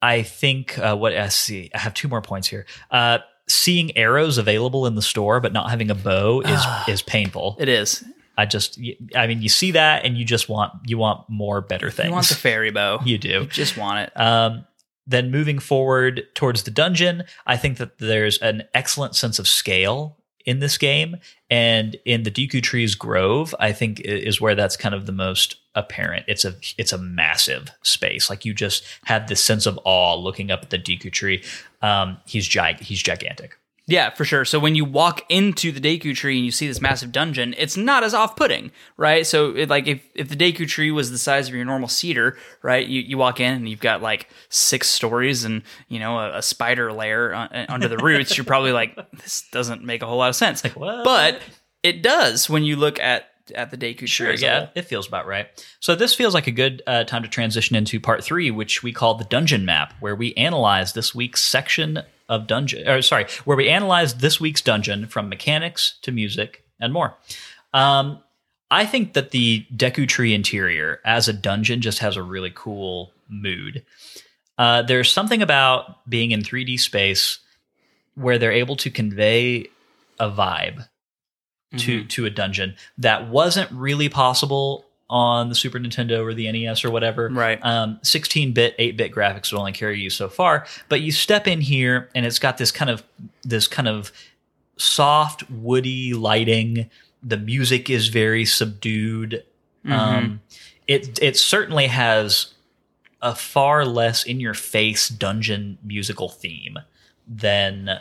I think uh, what I see. I have two more points here. Uh, seeing arrows available in the store but not having a bow is is painful. It is. I just, I mean, you see that and you just want you want more better things. You want the fairy bow. [LAUGHS] You do. just want it. Um, then moving forward towards the dungeon, I think that there's an excellent sense of scale in this game, and in the Deku Trees Grove, I think is where that's kind of the most apparent. It's a it's a massive space. Like you just have this sense of awe looking up at the Deku Tree. Um, he's gig he's gigantic. Yeah, for sure. So when you walk into the Deku tree and you see this massive dungeon, it's not as off-putting, right? So it, like if if the Deku tree was the size of your normal cedar, right? You you walk in and you've got like six stories and you know a, a spider lair uh, under the roots, you're probably like this doesn't make a whole lot of sense. what? But it does when you look at at the Deku Sure, tree. yeah, it feels about right. So this feels like a good uh, time to transition into part three, which we call the dungeon map, where we analyze this week's section of dungeon. Or sorry, where we analyze this week's dungeon from mechanics to music and more. Um, I think that the Deku Tree interior as a dungeon just has a really cool mood. Uh, there's something about being in 3D space where they're able to convey a vibe to to a dungeon that wasn't really possible on the Super Nintendo or the NES or whatever. Right. Um, 16-bit, 8-bit graphics would only carry you so far, but you step in here and it's got this kind of this kind of soft woody lighting. The music is very subdued. Um, it it certainly has a far less in your face dungeon musical theme than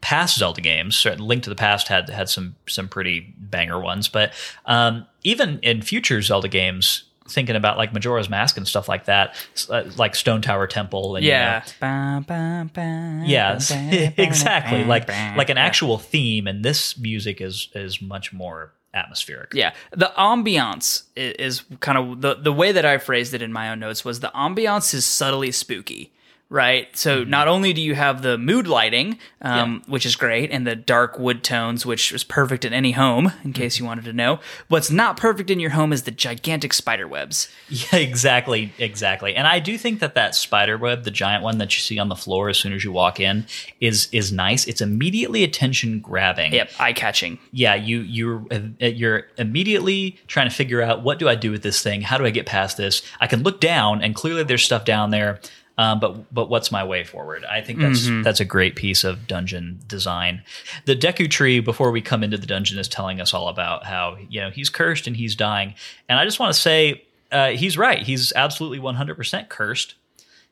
past Zelda games. Link to the Past had had some some pretty banger ones, but um, even in future Zelda games, thinking about like Majora's Mask and stuff like that, uh, like Stone Tower Temple, and you know, Yeah. Ba, ba, ba, Yes, ba, [LAUGHS] ba, exactly. Like like an actual theme, and this music is is much more atmospheric. Yeah, the ambiance i- is kind of the the way that I phrased it in my own notes was the ambiance is subtly spooky, right? So Mm-hmm. not only do you have the mood lighting, um, which is great, and the dark wood tones, which is perfect in any home, in Mm-hmm. case you wanted to know. What's not perfect in your home is the gigantic spider webs. [LAUGHS] Yeah, exactly, exactly. And I do think that that spider web, the giant one that you see on the floor as soon as you walk in, is is nice. It's immediately attention grabbing. Yep, eye catching. Yeah, you you're uh, you're immediately trying to figure out what do I do with this thing? How do I get past this? I can look down and clearly there's stuff down there. Um, but but what's my way forward? I think that's Mhm. that's a great piece of dungeon design. The Deku tree before we come into the dungeon is telling us all about how you know he's cursed and he's dying. And I just want to say uh, he's right. He's absolutely 100% cursed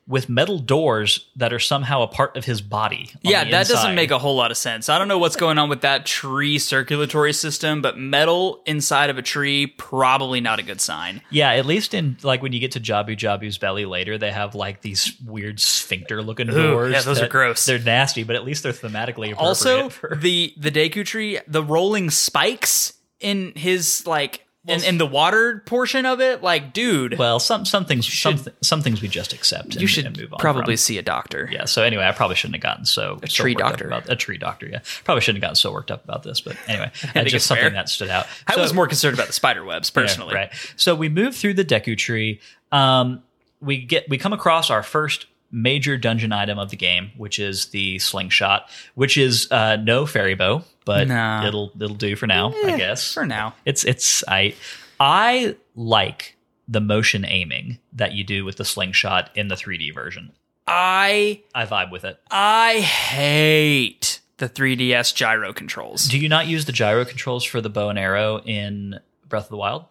with metal doors that are somehow a part of his body. Yeah, that doesn't make a whole lot of sense. I don't know what's going on with that tree circulatory system, but metal inside of a tree probably not a good sign. Yeah, at least in like when you get to Jabu Jabu's belly later, they have like these weird sphincter looking doors. yeah, those are gross. They're nasty, but at least they're thematically appropriate. Also, for- the the Deku tree, the rolling spikes in his like in, in the water portion of it, like dude, well, some some things some, should- th- some things we just accept. And, you should and move on probably from. see a doctor. Yeah. So anyway, I probably shouldn't have gotten so A tree worked up doctor. about a tree doctor. Yeah, probably shouldn't have gotten so worked up about this. But anyway, [LAUGHS] think that's just it's something fair. that stood out. I was more concerned about the spider webs Yeah, personally. right. So we move through the Deku tree. Um, we get we come across our first major dungeon item of the game, which is the slingshot, which is uh, no fairy bow, but Nah. it'll it'll do for now, I Eh, guess. For now. It's it's I I like the motion aiming that you do with the slingshot in the 3D version. I I vibe with it. I hate the 3DS gyro controls. Do you not use the gyro controls for the bow and arrow in Breath of the Wild?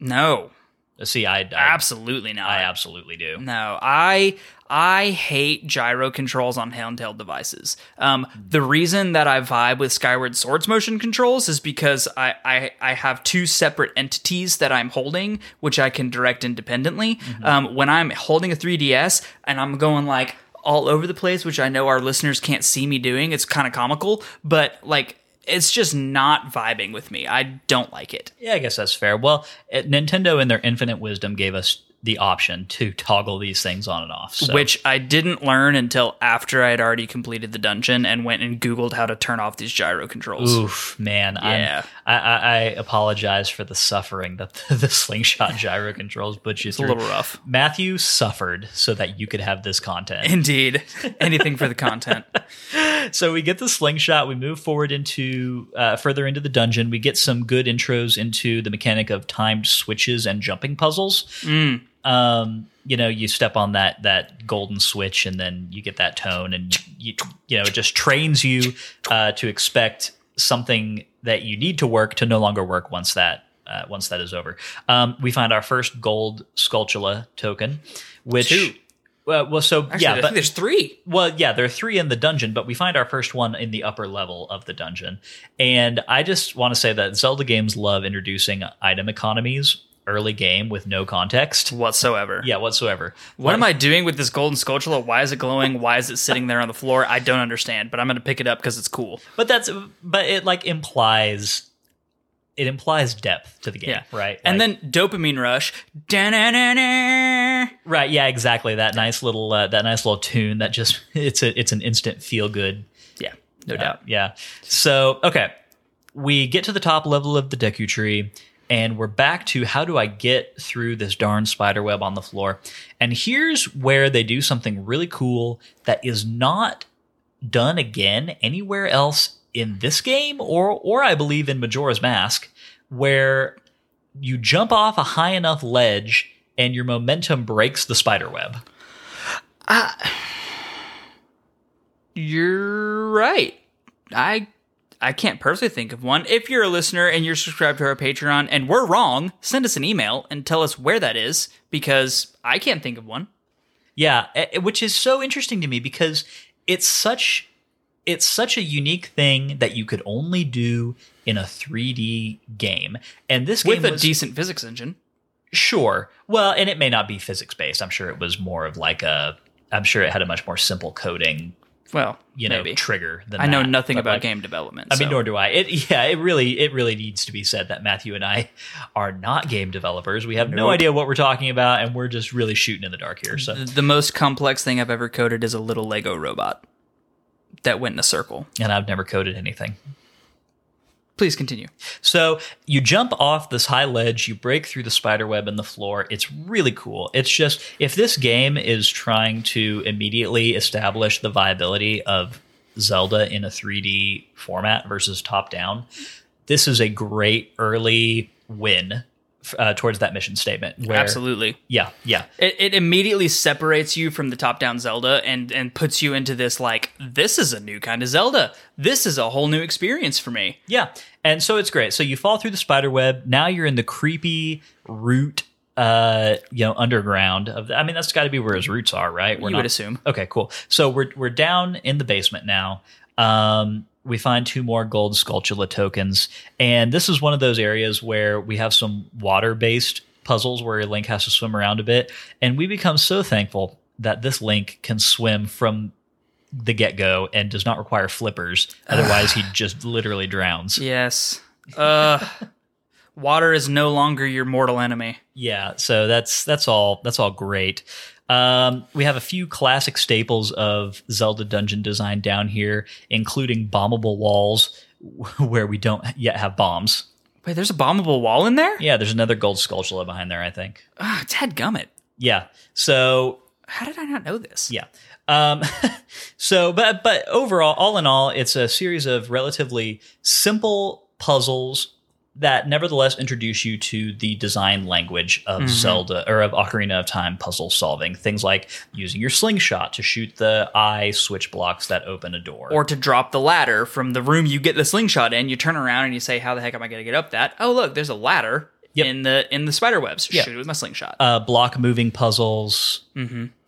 no, See, I I, absolutely not. I absolutely do. No, I I hate gyro controls on handheld devices. Um, the reason that I vibe with Skyward Sword's motion controls is because I, I I have two separate entities that I'm holding, which I can direct independently. Um, when I'm holding a 3DS and I'm going like all over the place, which I know our listeners can't see me doing, it's kind of comical, but like. It's just not vibing with me. I don't like it. Yeah, I guess that's fair. Well, Nintendo, in their infinite wisdom, gave us the option to toggle these things on and off. So. which I didn't learn until after I had already completed the dungeon and went and Googled how to turn off these gyro controls. oof, man, Yeah. I, I, I apologize for the suffering that the, [LAUGHS] the slingshot gyro controls put you It's a little rough. Matthew suffered so that you could have this content. Indeed. [LAUGHS] Anything for the content. [LAUGHS] so we get the slingshot. We move forward into uh, further into the dungeon. We get some good intros into the mechanic of timed switches and jumping puzzles. Mm. Um, you know, you step on that that golden switch, and then you get that tone, and you you know it just trains you uh, to expect something that you need to work to no longer work once that. Uh, once that is over, um, we find our first gold Skulltula token, which Two. Well, well, so Actually, yeah, I but think there's three. well, yeah, there are three in the dungeon, but we find our first one in the upper level of the dungeon. And I just want to say that Zelda games love introducing item economies early game with no context. Whatsoever. Yeah, whatsoever. What am I doing with this golden Skulltula? Why is it glowing? Why is it sitting there on the floor? I don't understand, but I'm going to pick it up because it's cool. But that's but it like implies it implies depth to the game, Yeah. right? And Like- then dopamine rush. Da-na-na-na. right, yeah, exactly. That nice little uh, that nice little tune that just [LAUGHS] it's a it's an instant feel good Yeah, no Yeah, doubt. Yeah. So, okay. We get to the top level of the Deku tree and we're back to how do I get through this darn spider web on the floor? And here's where they do something really cool that is not done again anywhere else in this game or or I believe in Majora's Mask where you jump off a high enough ledge and your momentum breaks the spider web. You're right. I I can't personally think of one. If you're a listener and you're subscribed to our Patreon and we're wrong, send us an email and tell us where that is because I can't think of one. Yeah, eh, which is so interesting to me because it's such it's such a unique thing that you could only do in a 3D game. And this game With a was, decent physics engine. sure. Well, and it may not be physics based. I'm sure it was more of like a I'm sure it had a much more simple coding, Well, you know, maybe. trigger than I know that. nothing But, about like, game development. I mean, so- nor do I. It yeah, it really it really needs to be said that Matthew and I are not game developers. We have no idea what we're talking about, and we're just really shooting in the dark here. So the most complex thing I've ever coded is a little Lego robot that went in a circle. and I've never coded anything. Please continue. So you jump off this high ledge, you break through the spider web in the floor. It's really cool. It's just if this game is trying to immediately establish the viability of Zelda in a 3D format versus top down, this is a great early win uh, towards that mission statement. Where, Absolutely. Yeah, yeah. It, it immediately separates you from the top down Zelda and, and puts you into this like, this is a new kind of Zelda. This is a whole new experience for me. Yeah. And so it's great. So you fall through the spider web. Now you're in the creepy root uh you know underground of the, I mean that's got to be where his roots are, right? We're you would assume. Okay, cool. So we're we're down in the basement now. Um we find two more gold Skulltula tokens and this is one of those areas where we have some water-based puzzles where Link has to swim around a bit and we become so thankful that this Link can swim from the get-go and does not require flippers [SIGHS] otherwise he just literally drowns. Yes. Uh, water is no longer your mortal enemy. Yeah, so that's that's all that's all great. Um, we have a few classic staples of Zelda dungeon design down here, including bombable walls [LAUGHS] where we don't yet have bombs. Wait, there's a bombable wall in there? Yeah, there's another gold skulltula behind there, I think. Ah, Ted Gummit. Yeah. So How did I not know this? yeah. Um, [LAUGHS] so, but but overall, all in all, it's a series of relatively simple puzzles that nevertheless introduce you to the design language of Zelda or of Ocarina of Time puzzle solving. Things like using your slingshot to shoot the eye switch blocks that open a door. Or to drop the ladder from the room you get the slingshot in, you turn around and you say, "How the heck am I going to get up that?" Oh, look, there's a ladder Yep. in the in the spider webs. Yeah. Shoot it with my slingshot. uh, block moving puzzles,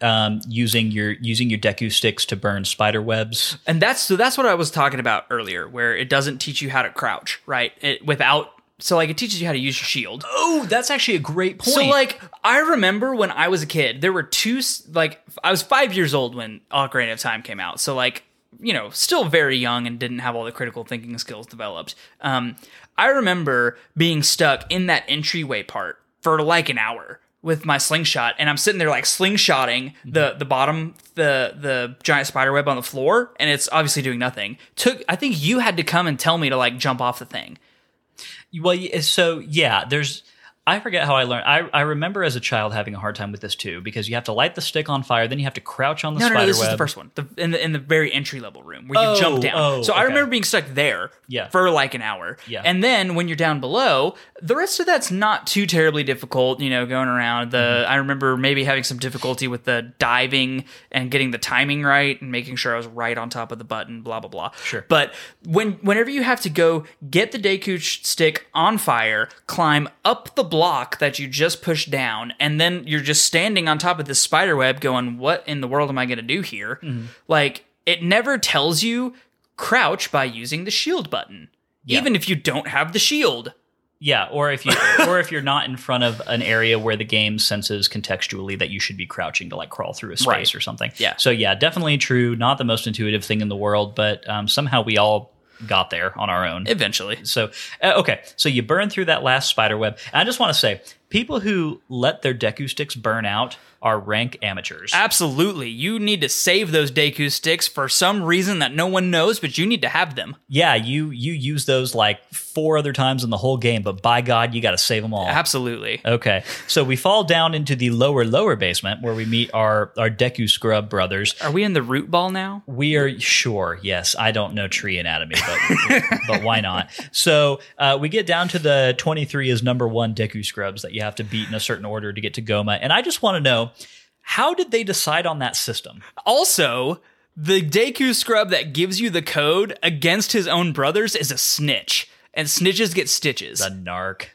um, using your using your Deku sticks to burn spider webs. And that's so that's what I was talking about earlier, where it doesn't teach you how to crouch, right? It without so like it teaches you how to use your shield. Oh, that's actually a great point. So like I remember when I was a kid, there were two like I was five years old when Ocarina of Time came out. So like you know, still very young and didn't have all the critical thinking skills developed. Um, I remember being stuck in that entryway part for like an hour with my slingshot, and I'm sitting there like slingshotting the the bottom the the giant spider web on the floor, and it's obviously doing nothing. Took I think you had to come and tell me to like jump off the thing. Well, so yeah, there's. I forget how I learned. I, I remember as a child having a hard time with this too because you have to light the stick on fire, then you have to crouch on the No, no, spider no. This web. is the first one, the, in the in the very entry level room where you Oh, jump down. oh, so I remember being stuck there, Yeah. for like an hour. Yeah. and then when you're down below, the rest of that's not too terribly difficult. You know, going around the. Mm-hmm. I remember maybe having some difficulty with the diving and getting the timing right and making sure I was right on top of the button. Blah blah blah. Sure. But when whenever you have to go get the Deku stick on fire, climb up the block that you just pushed down, and then you're just standing on top of this spider web, going, "What in the world am I going to do here?" Mm-hmm. Like it never tells you crouch by using the shield button, Yeah. even if you don't have the shield. Yeah, or if you or if you're not in front of an area where the game senses contextually that you should be crouching to like crawl through a space Right. or something. Yeah. So yeah, definitely true. Not the most intuitive thing in the world, but um, somehow we all got there on our own. Eventually, So uh, okay, so you burn through that last spider web. And I just want to say, people who let their Deku sticks burn out are rank amateurs. absolutely, you need to save those Deku sticks for some reason that no one knows, but you need to have them. yeah, you you use those like four other times in the whole game, but by God, you got to save them all. Absolutely. Okay, so we fall down into the lower lower basement where we meet our our Deku Scrub brothers. Are we in the root ball now? We are sure, yes. I don't know tree anatomy, but [LAUGHS] but why not? So uh, we get down to the twenty three is number one Deku Scrubs that you have to beat in a certain order to get to Gohma, and I just want to know how did they decide on that system? Also, the Deku scrub that gives you the code against his own brothers is a snitch, and snitches get stitches. The narc.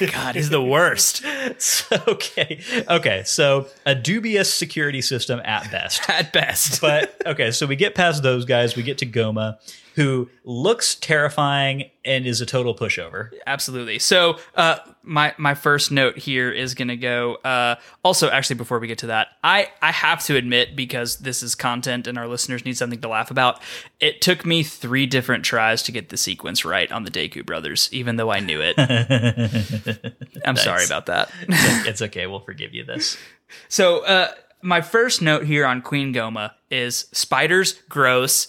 [LAUGHS] God, he's the worst [LAUGHS] So, okay, okay. So a dubious security system at best. at best. but okay, so we get past those guys. We get to Gohma, who looks terrifying and is a total pushover. Absolutely. So, uh, my my first note here is going to go. Uh, also, actually, before we get to that, I I have to admit because this is content and our listeners need something to laugh about. It took me three different tries to get the sequence right on the Deku brothers, even though I knew it. [LAUGHS] I'm sorry about that. [LAUGHS] it's okay. We'll forgive you this. So, uh, my first note here on Queen Gohma is spiders, gross.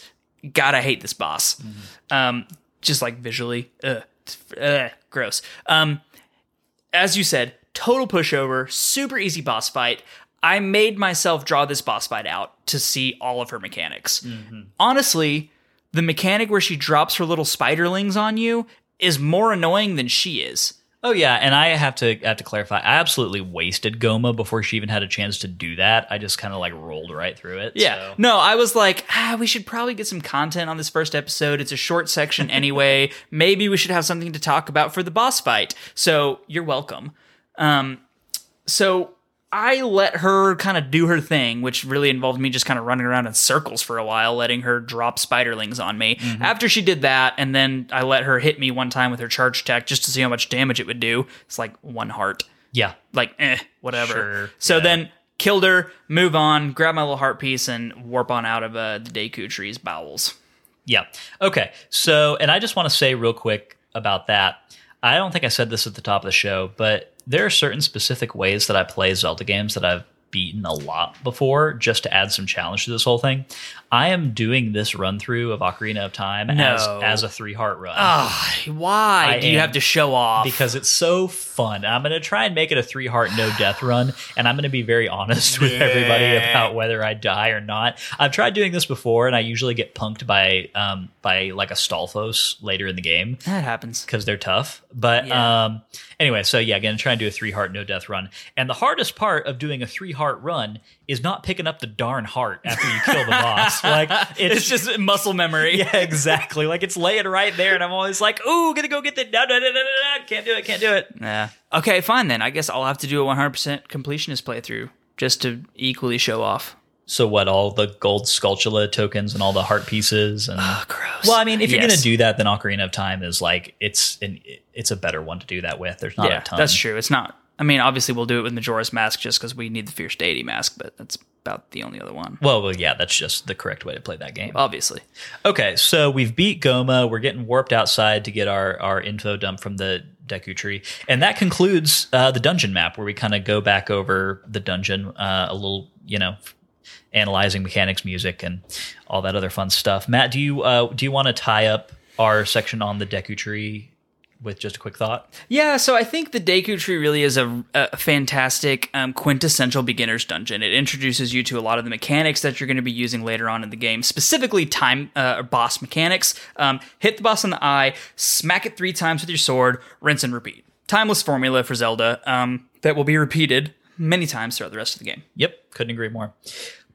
Gotta hate this boss. Um, just like visually, ugh, ugh, gross. Um, as you said, total pushover, super easy boss fight. I made myself draw this boss fight out to see all of her mechanics. Honestly, the mechanic where she drops her little spiderlings on you is more annoying than she is. Oh yeah, and I have to have to clarify. I absolutely wasted Gohma before she even had a chance to do that. I just kind of like rolled right through it. Yeah. so- No, I was like, ah, we should probably get some content on this first episode. It's a short section [LAUGHS] anyway. Maybe we should have something to talk about for the boss fight. So you're welcome. Um, so I let her kind of do her thing, which really involved me just kind of running around in circles for a while, letting her drop spiderlings on me. After she did that, and then I let her hit me one time with her charge attack just to see how much damage it would do. It's like one heart yeah, like eh, whatever. Sure, so yeah. then killed her, move on, grab my little heart piece, and warp on out of uh, the Deku tree's bowels. yeah. Okay, so and I just want to say real quick about that. I don't think I said this at the top of the show, but there are certain specific ways that I play Zelda games that I've beaten a lot before just to add some challenge to this whole thing. I am doing this run through of Ocarina of Time as No. as a three heart run. Ah, why I do you have to show off? because it's so fun. I'm going to try and make it a three heart no death run, and I'm going to be very honest with everybody about whether I die or not. I've tried doing this before, and I usually get punked by um by like a Stalfos later in the game that happens. because they're tough. But Yeah. um anyway, so yeah, going to try and do a three heart no death run, and the hardest part of doing a three heart run is not picking up the darn heart after you kill the boss. [LAUGHS] Like It's, just muscle memory. [LAUGHS] yeah, exactly. Like it's laying right there, and I'm always like, "Ooh, gonna go get the no, no, no, no, no, can't do it, can't do it." Yeah. Okay, fine then. I guess I'll have to do a 100% completionist playthrough just to equally show off. So what? All the gold Skulltula tokens and all the heart pieces, and Oh, gross. well, I mean, if you're gonna do that, then Ocarina of Time is like it's an it's a better one to do that with. There's not yeah, a ton. that's true. It's not. I mean, obviously we'll do it with Majora's Mask just because we need the Fierce Deity Mask, but that's about the only other one. Well, well, yeah, that's just the correct way to play that game. Obviously. Okay, so we've beat Gohma. We're getting warped outside to get our our info dump from the Deku tree, and that concludes uh, the dungeon map, where we kind of go back over the dungeon uh, a little, you know, analyzing mechanics, music, and all that other fun stuff. Matt, do you uh, do you want to tie up our section on the Deku tree with just a quick thought? Yeah, so I think the Deku Tree really is a, a fantastic um, quintessential beginner's dungeon. It introduces you to a lot of the mechanics that you're going to be using later on in the game, specifically time uh, or boss mechanics. Um, hit the boss in the eye, smack it three times with your sword, rinse and repeat. Timeless formula for Zelda um, that will be repeated many times throughout the rest of the game. Yep, couldn't agree more.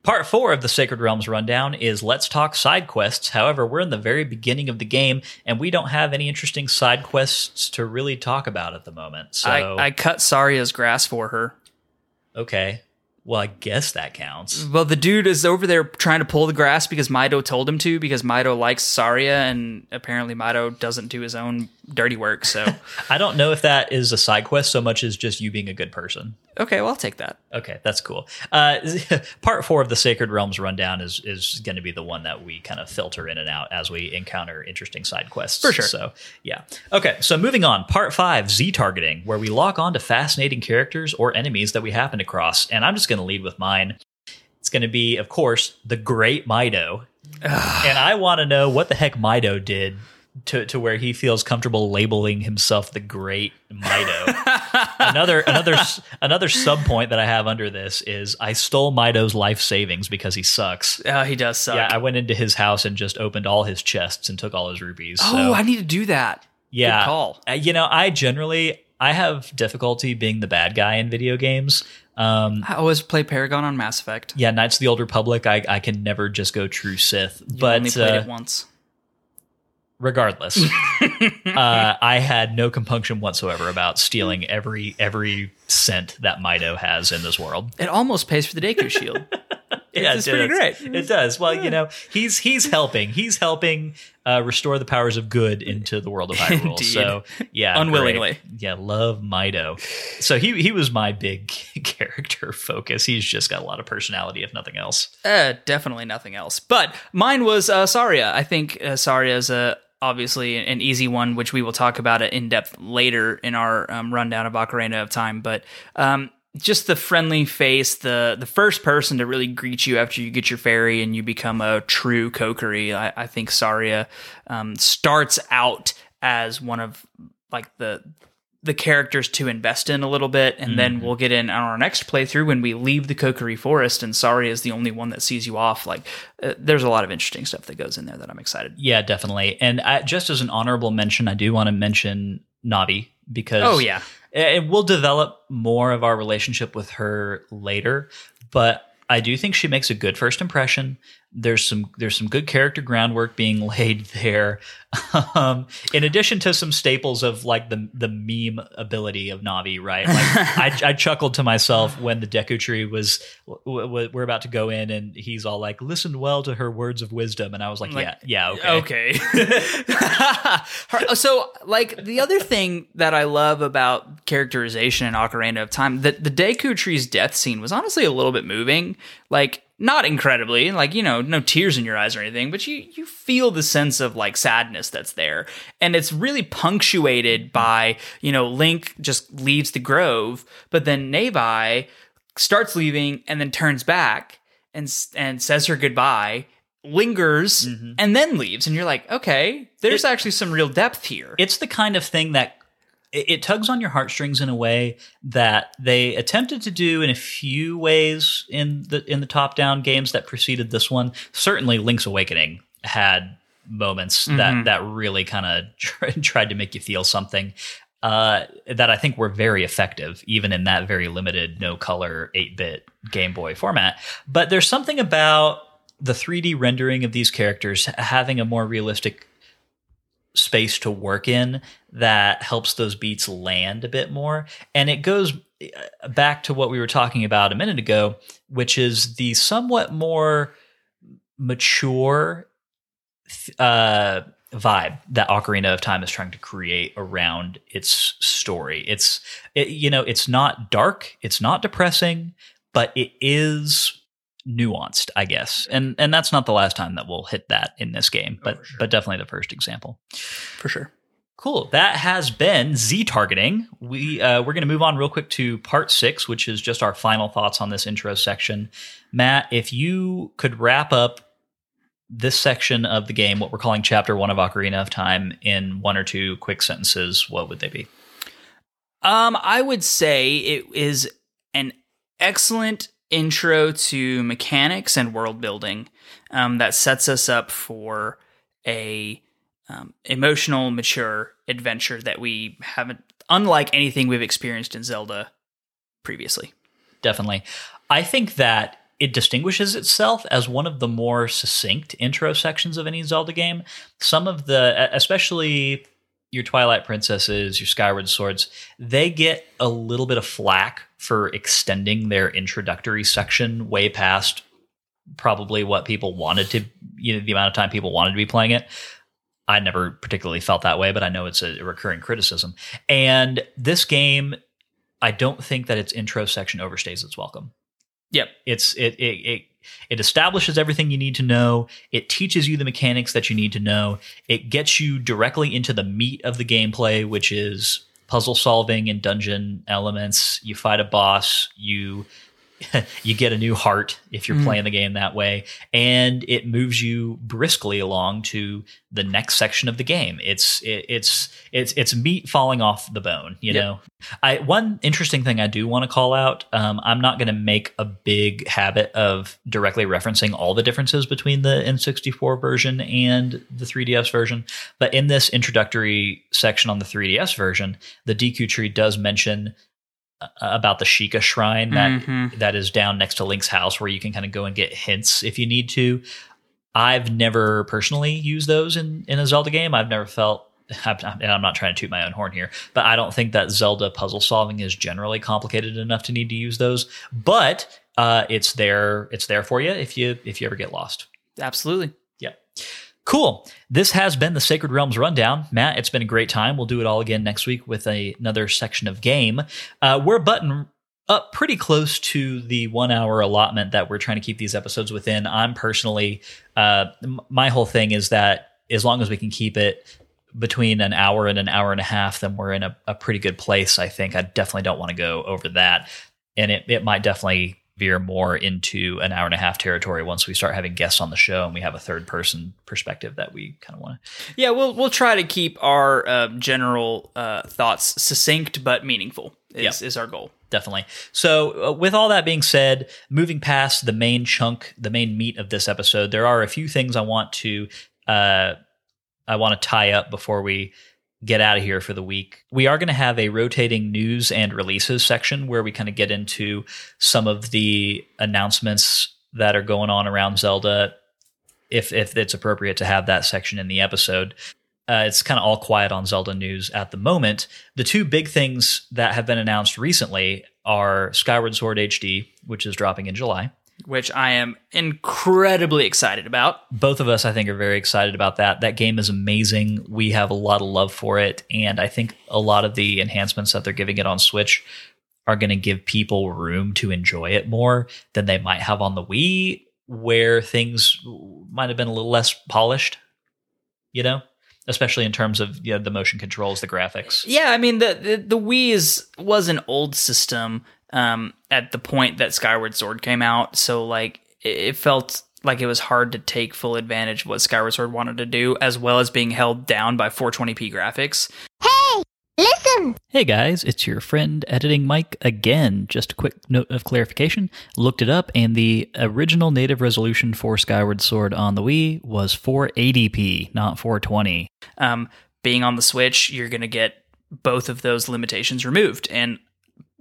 Part four of the Sacred Realms rundown is Let's Talk Side Quests. However, we're in the very beginning of the game, and we don't have any interesting side quests to really talk about at the moment. So, I, I cut Saria's grass for her. okay. Well, I guess that counts. Well, the dude is over there trying to pull the grass because Mido told him to, because Mido likes Saria, and apparently Mido doesn't do his own dirty work. So, [LAUGHS] I don't know if that is a side quest so much as just you being a good person. okay, well, I'll take that. Okay, that's cool. Uh, [LAUGHS] part four of the Sacred Realms rundown is is going to be the one that we kind of filter in and out as we encounter interesting side quests. For sure. So yeah. Okay, so moving on. Part five, Z targeting, where we lock on to fascinating characters or enemies that we happen across. And I'm just going to lead with mine. It's going to be, of course, the Great Mido. and I want to know what the heck Mido did to, to where he feels comfortable labeling himself the Great Mido [LAUGHS] another another another sub point that I have under this is I stole Mido's life savings because he sucks. Oh, he does suck. Yeah, I went into his house and just opened all his chests and took all his rupees. oh, so, I need to do that. yeah, Good call. Uh, you know, I generally I have difficulty being the bad guy in video games. Um, I always play Paragon on Mass Effect. yeah, Knights of the Old Republic, I, I can never just go true Sith. You but only played uh, it once. Regardless [LAUGHS] uh, i had no compunction whatsoever about stealing every every cent that mido has in this world It almost pays for the Deku [LAUGHS] Shield. yeah, It's pretty does. great. It does. Well, you know, he's he's helping. He's helping uh, restore the powers of good into the world of Hyrule. [LAUGHS] Indeed. so, yeah, Unwillingly. great. Yeah, love Mido. So he he was my big character focus. He's just got a lot of personality, if nothing else. Uh, definitely nothing else. But mine was uh, Saria. I think uh, Saria is a obviously an easy one, which we will talk about in depth later in our um, rundown of Ocarina of Time. But um, just the friendly face, the the first person to really greet you after you get your fairy and you become a true Kokiri. I, I think Saria um, starts out as one of like the the characters to invest in a little bit, and then we'll get in on our next playthrough when we leave the Kokiri Forest, and Saria is the only one that sees you off. Like, uh, there's a lot of interesting stuff that goes in there that I'm excited. Yeah, definitely. And I, just as an honorable mention, I do want to mention Navi because Oh yeah. and we'll develop more of our relationship with her later but i do think she makes a good first impression there's some there's some good character groundwork being [LAUGHS] laid there um, in addition to some staples of like the the meme ability of navi right like [LAUGHS] I, I chuckled to myself when the deku tree was w- w- we're about to go in and he's all like listen well to her words of wisdom and i was like, Like, yeah yeah okay Okay. [LAUGHS] So, like the other thing that I love about characterization in Ocarina of Time, the the Deku Tree's death scene was honestly a little bit moving. Like, not incredibly, like you know, no tears in your eyes or anything, but you you feel the sense of like sadness that's there, and it's really punctuated by you know Link just leaves the grove, but then Navi starts leaving and then turns back and and says her goodbye lingers mm-hmm. and then leaves. And you're like okay there's actually some real depth here. It's the kind of thing that it, it tugs on your heartstrings in a way that they attempted to do in a few ways in the in the top down games that preceded this one. Certainly, Link's Awakening had moments that that really kind of [LAUGHS] tried to make you feel something. Uh, that I think were very effective, even in that very limited, no color, 8 bit Game Boy format. But there's something about the 3D rendering of these characters having a more realistic space to work in that helps those beats land a bit more. And it goes uh, back to what we were talking about a minute ago, which is the somewhat more mature uh, vibe that Ocarina of Time is trying to create around its story. It's it, you know, it's not dark, it's not depressing, but it is nuanced, I guess. And and that's not the last time that we'll hit that in this game, but for sure. but definitely the first example. for sure Cool. That has been Z targeting. We uh, we're going to move on real quick to part six, which is just our final thoughts on this intro section. Matt, if you could wrap up this section of the game, what we're calling Chapter One of Ocarina of Time, in one or two quick sentences, what would they be? um i would say it is an excellent intro to mechanics and world building um, that sets us up for a um, emotional mature adventure that we haven't unlike anything we've experienced in zelda previously Definitely. I think that it distinguishes itself as one of the more succinct intro sections of any Zelda game. Some of the, especially your Twilight Princesses, your Skyward Swords, they get a little bit of flack for extending their introductory section way past probably what people wanted to, you know, the amount of time people wanted to be playing it. I never particularly felt that way, but I know it's a recurring criticism. And this game, I don't think that its intro section overstays its welcome. Yep It's it it it it establishes everything you need to know. It teaches you the mechanics that you need to know. It gets you directly into the meat of the gameplay, which is puzzle solving and dungeon elements. You fight a boss, you [LAUGHS] you get a new heart if you're Mhm. playing the game that way, and it moves you briskly along to the next section of the game. It's it, it's it's it's meat falling off the bone, you Yep. know. I one interesting thing I do want to call out. Um, I'm not going to make a big habit of directly referencing all the differences between the N64 version and the 3DS version, but in this introductory section on the 3DS version, the Deku Tree does mention about the Sheikah Shrine that Mhm. that is down next to Link's house, where you can kind of go and get hints if you need to. I've never personally used those in in a Zelda game. I've never felt. [LAUGHS] I'm, and I'm not trying to toot my own horn here, but I don't think that Zelda puzzle solving is generally complicated enough to need to use those. But uh, it's there. It's there for you if you if you ever get lost. absolutely Yeah. Cool. This has been the Sacred Realms Rundown. Matt, it's been a great time. We'll do it all again next week with a, another section of game. Uh, we're button up pretty close to the one hour allotment that we're trying to keep these episodes within. I'm personally, uh, m- my whole thing is that as long as we can keep it between an hour and an hour and a half, then we're in a, a pretty good place. I think I definitely don't want to go over that. And it, it might definitely veer more into an hour and a half territory once we start having guests on the show and we have a third person perspective that we kind of want to. Yeah, we'll we'll try to keep our uh, general uh, thoughts succinct but meaningful. Is, is our goal. Definitely. So, uh, with all that being said, moving past the main chunk, the main meat of this episode, there are a few things I want to uh, I want to tie up before we get out of here for the week, we are going to have a rotating news and releases section where we kind of get into some of the announcements that are going on around Zelda. If if it's appropriate to have that section in the episode, uh, it's kind of all quiet on Zelda news at the moment. The two big things that have been announced recently are Skyward Sword HD, which is dropping in July. Which I am incredibly excited about. Both of us, I think, are very excited about that. That game is amazing. We have a lot of love for it. And I think a lot of the enhancements that they're giving it on Switch are going to give people room to enjoy it more than they might have on the Wii, where things might have been a little less polished, you know? Especially in terms of you know, the motion controls, the graphics. Yeah, I mean the the, the Wii is was an old system um, at the point that Skyward Sword came out, so like it, it felt like it was hard to take full advantage of what Skyward Sword wanted to do, as well as being held down by 420p graphics. Hey, listen. Hey guys, it's your friend Editing Mike again. Just a quick note of clarification. Looked it up, and the original native resolution for Skyward Sword on the Wii was 480p, not 420. Um, being on the Switch, you're going to get both of those limitations removed, and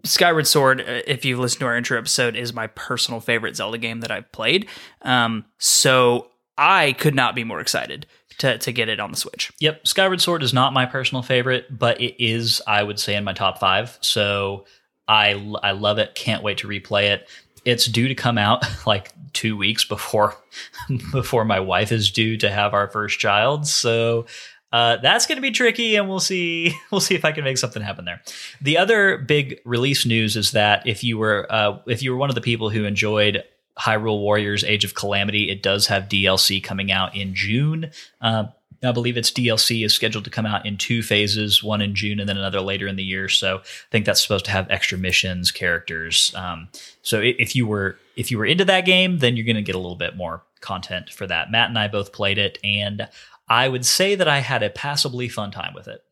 Skyward Sword, uh, if you've listened to our intro episode, is my personal favorite Zelda game that I've played. Um, so I could not be more excited to to get it on the Switch. Yep, Skyward Sword is not my personal favorite, but it is, I would say, in my top five. So I I love it. Can't wait to replay it. It's due to come out [LAUGHS] like two weeks before [LAUGHS] before my wife is due to have our first child. So uh, that's going to be tricky, and we'll see. [LAUGHS] We'll see if I can make something happen there. The other big release news is that if you were uh, if you were one of the people who enjoyed Hyrule Warriors: Age of Calamity, it does have DLC coming out in June. Uh, I believe its DLC is scheduled to come out in two phases, one in June and then another later in the year. So I think that's supposed to have extra missions, characters. Um, so if you were if you were into that game, then you're going to get a little bit more content for that. Matt and I both played it, and I would say that I had a passably fun time with it.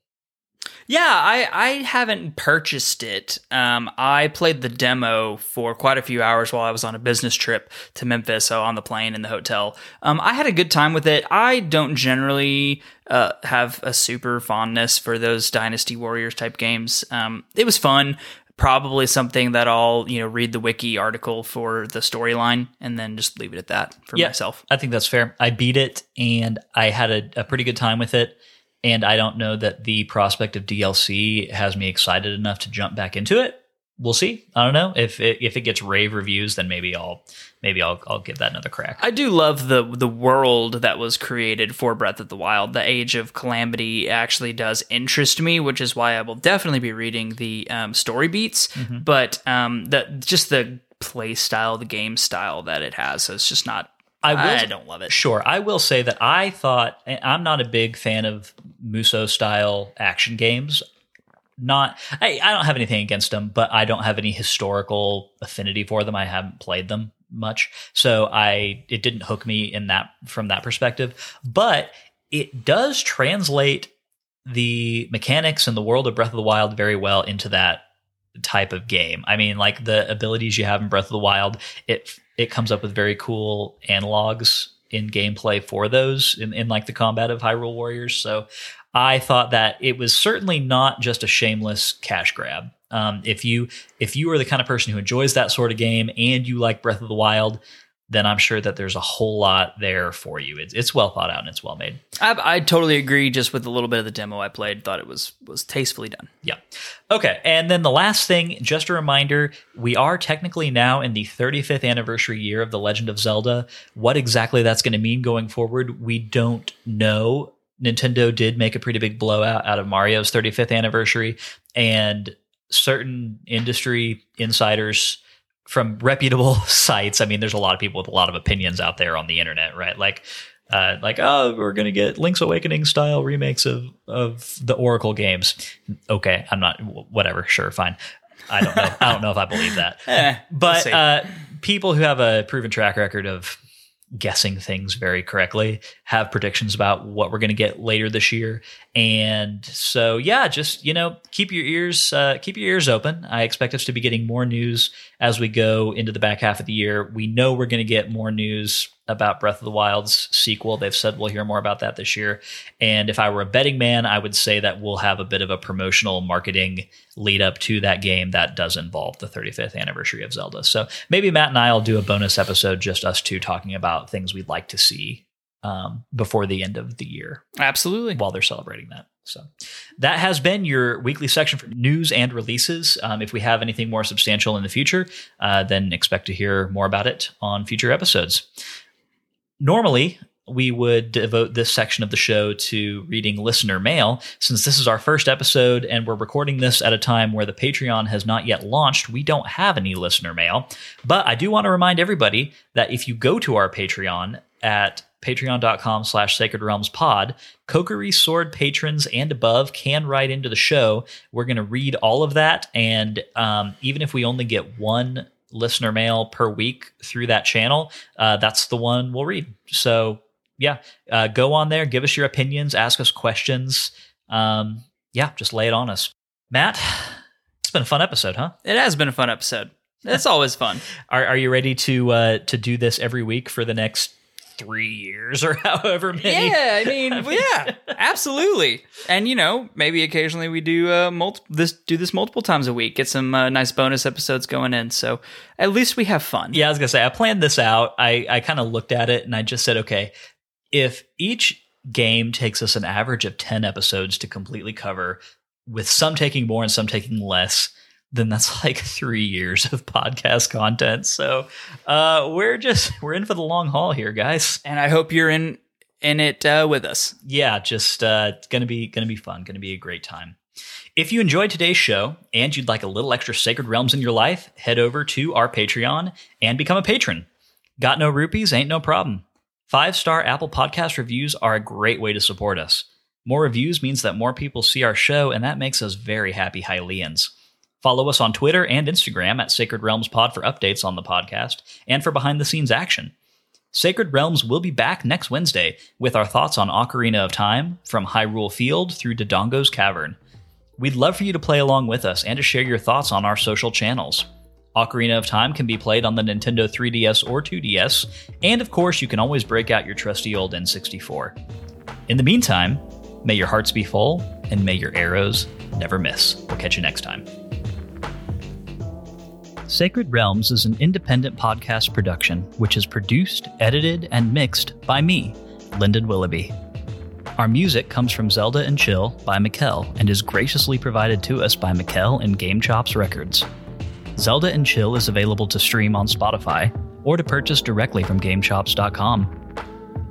Yeah, I, I haven't purchased it. Um, I played the demo for quite a few hours while I was on a business trip to Memphis, so on the plane in the hotel. Um, I had a good time with it. I don't generally uh, have a super fondness for those Dynasty Warriors type games. Um, it was fun. Probably something that I'll you know read the wiki article for the storyline and then just leave it at that for Yeah. myself. I think that's fair. I beat it and I had a, a pretty good time with it. And I don't know that the prospect of DLC has me excited enough to jump back into it. We'll see. I don't know if it, if it gets rave reviews, then maybe I'll maybe I'll I'll give that another crack. I do love the the world that was created for Breath of the Wild. The Age of Calamity actually does interest me, which is why I will definitely be reading the um, story beats. Mm-hmm. But um, the just the play style, the game style that it has, so it's just not. I I, don't love it. Sure, I will say that I thought I'm not a big fan of Musou style action games. Not, I, I don't have anything against them, but I don't have any historical affinity for them. I haven't played them much, so I it didn't hook me in that from that perspective. But it does translate the mechanics and the world of Breath of the Wild very well into that type of game. I mean, like the abilities you have in Breath of the Wild, it it comes up with very cool analogs in gameplay for those in, in like the combat of Hyrule Warriors. So I thought that it was certainly not just a shameless cash grab. Um, if you if you are the kind of person who enjoys that sort of game and you like Breath of the Wild, then I'm sure that there's a whole lot there for you. It's it's well thought out and it's well made. I, I totally agree. Just with a little bit of the demo I played, thought it was was tastefully done. Yeah. Okay. And then the last thing, just a reminder we are technically now in the 35th anniversary year of The Legend of Zelda. What exactly that's going to mean going forward, we don't know. Nintendo did make a pretty big blowout out of Mario's 35th anniversary, and certain industry insiders from reputable [LAUGHS] sites. I mean, there's a lot of people with a lot of opinions out there on the internet, right? Like, uh, like, oh, we're gonna get Link's Awakening style remakes of of the Oracle games. Okay, I'm not whatever. Sure, fine. I don't know. I don't know if I believe that. [LAUGHS] Eh, But uh, people who have a proven track record of guessing things very correctly have predictions about what we're going to get later this year. And so yeah just you know keep your ears uh, keep your ears open. I expect us to be getting more news as we go into the back half of the year. We know we're going to get more news about Breath of the Wild's sequel. They've said we'll hear more about that this year. And if I were a betting man, I would say that we'll have a bit of a promotional marketing lead up to that game that does involve the 35th anniversary of Zelda. So maybe Matt and I will do a bonus episode, just us two talking about things we'd like to see um, before the end of the year Absolutely. while they're celebrating that. So that has been your weekly section for news and releases. Um, if we have anything more substantial in the future, uh, then expect to hear more about it on future episodes. Normally, we would devote this section of the show to reading listener mail. Since this is our first episode and we're recording this at a time where the Patreon has not yet launched, we don't have any listener mail. But I do want to remind everybody that if you go to our Patreon at patreon.com slash sacred realms pod Kokiri sword patrons and above can write into the show we're going to read all of that and um, even if we only get one listener mail per week through that channel uh, that's the one we'll read so yeah uh, go on there give us your opinions ask us questions um, yeah just lay it on us matt it's been a fun episode huh It has been a fun episode. It's always fun. [LAUGHS] are, are you ready to uh, to do this every week for the next three years or [LAUGHS] however many Yeah, I mean, yeah, absolutely. And you know, maybe occasionally we do uh, multi- this do this multiple times a week. Get some uh, nice bonus episodes going in. So at least we have fun. Yeah, I was gonna say I planned this out. I I kind of looked at it and I just said, okay, if each game takes us an average of ten episodes to completely cover, with some taking more and some taking less, then that's [LAUGHS] like three years of podcast content. So uh, we're just we're in for the long haul here, guys. And I hope you're in in it uh, with us. yeah, just uh, it's gonna be gonna be fun, gonna be a great time. If you enjoyed today's show and you'd like a little extra sacred realms in your life, head over to our Patreon and become a patron. Got no rupees? Ain't no problem. Five star Apple Podcast reviews are a great way to support us. More reviews means that more people see our show, and that makes us very happy Hylians. Follow us on Twitter and Instagram at Sacred Realms Pod for updates on the podcast and for behind the scenes action. Sacred Realms will be back next Wednesday with our thoughts on Ocarina of Time from Hyrule Field through Dodongo's Cavern. We'd love for you to play along with us and to share your thoughts on our social channels. Ocarina of Time can be played on the Nintendo 3DS or 2DS, and of course, you can always break out your trusty old N64. In the meantime, may your hearts be full and may your arrows never miss. We'll catch you next time. Sacred Realms is an independent podcast production which is produced, edited, and mixed by me, Lyndon Willoughby. Our music comes from Zelda and Chill by Mikel and is graciously provided to us by Mikel and GameChops Records. Zelda and Chill is available to stream on Spotify or to purchase directly from GameChops.com.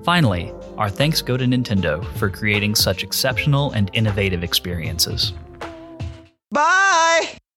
Finally, our thanks go to Nintendo for creating such exceptional and innovative experiences. Bye!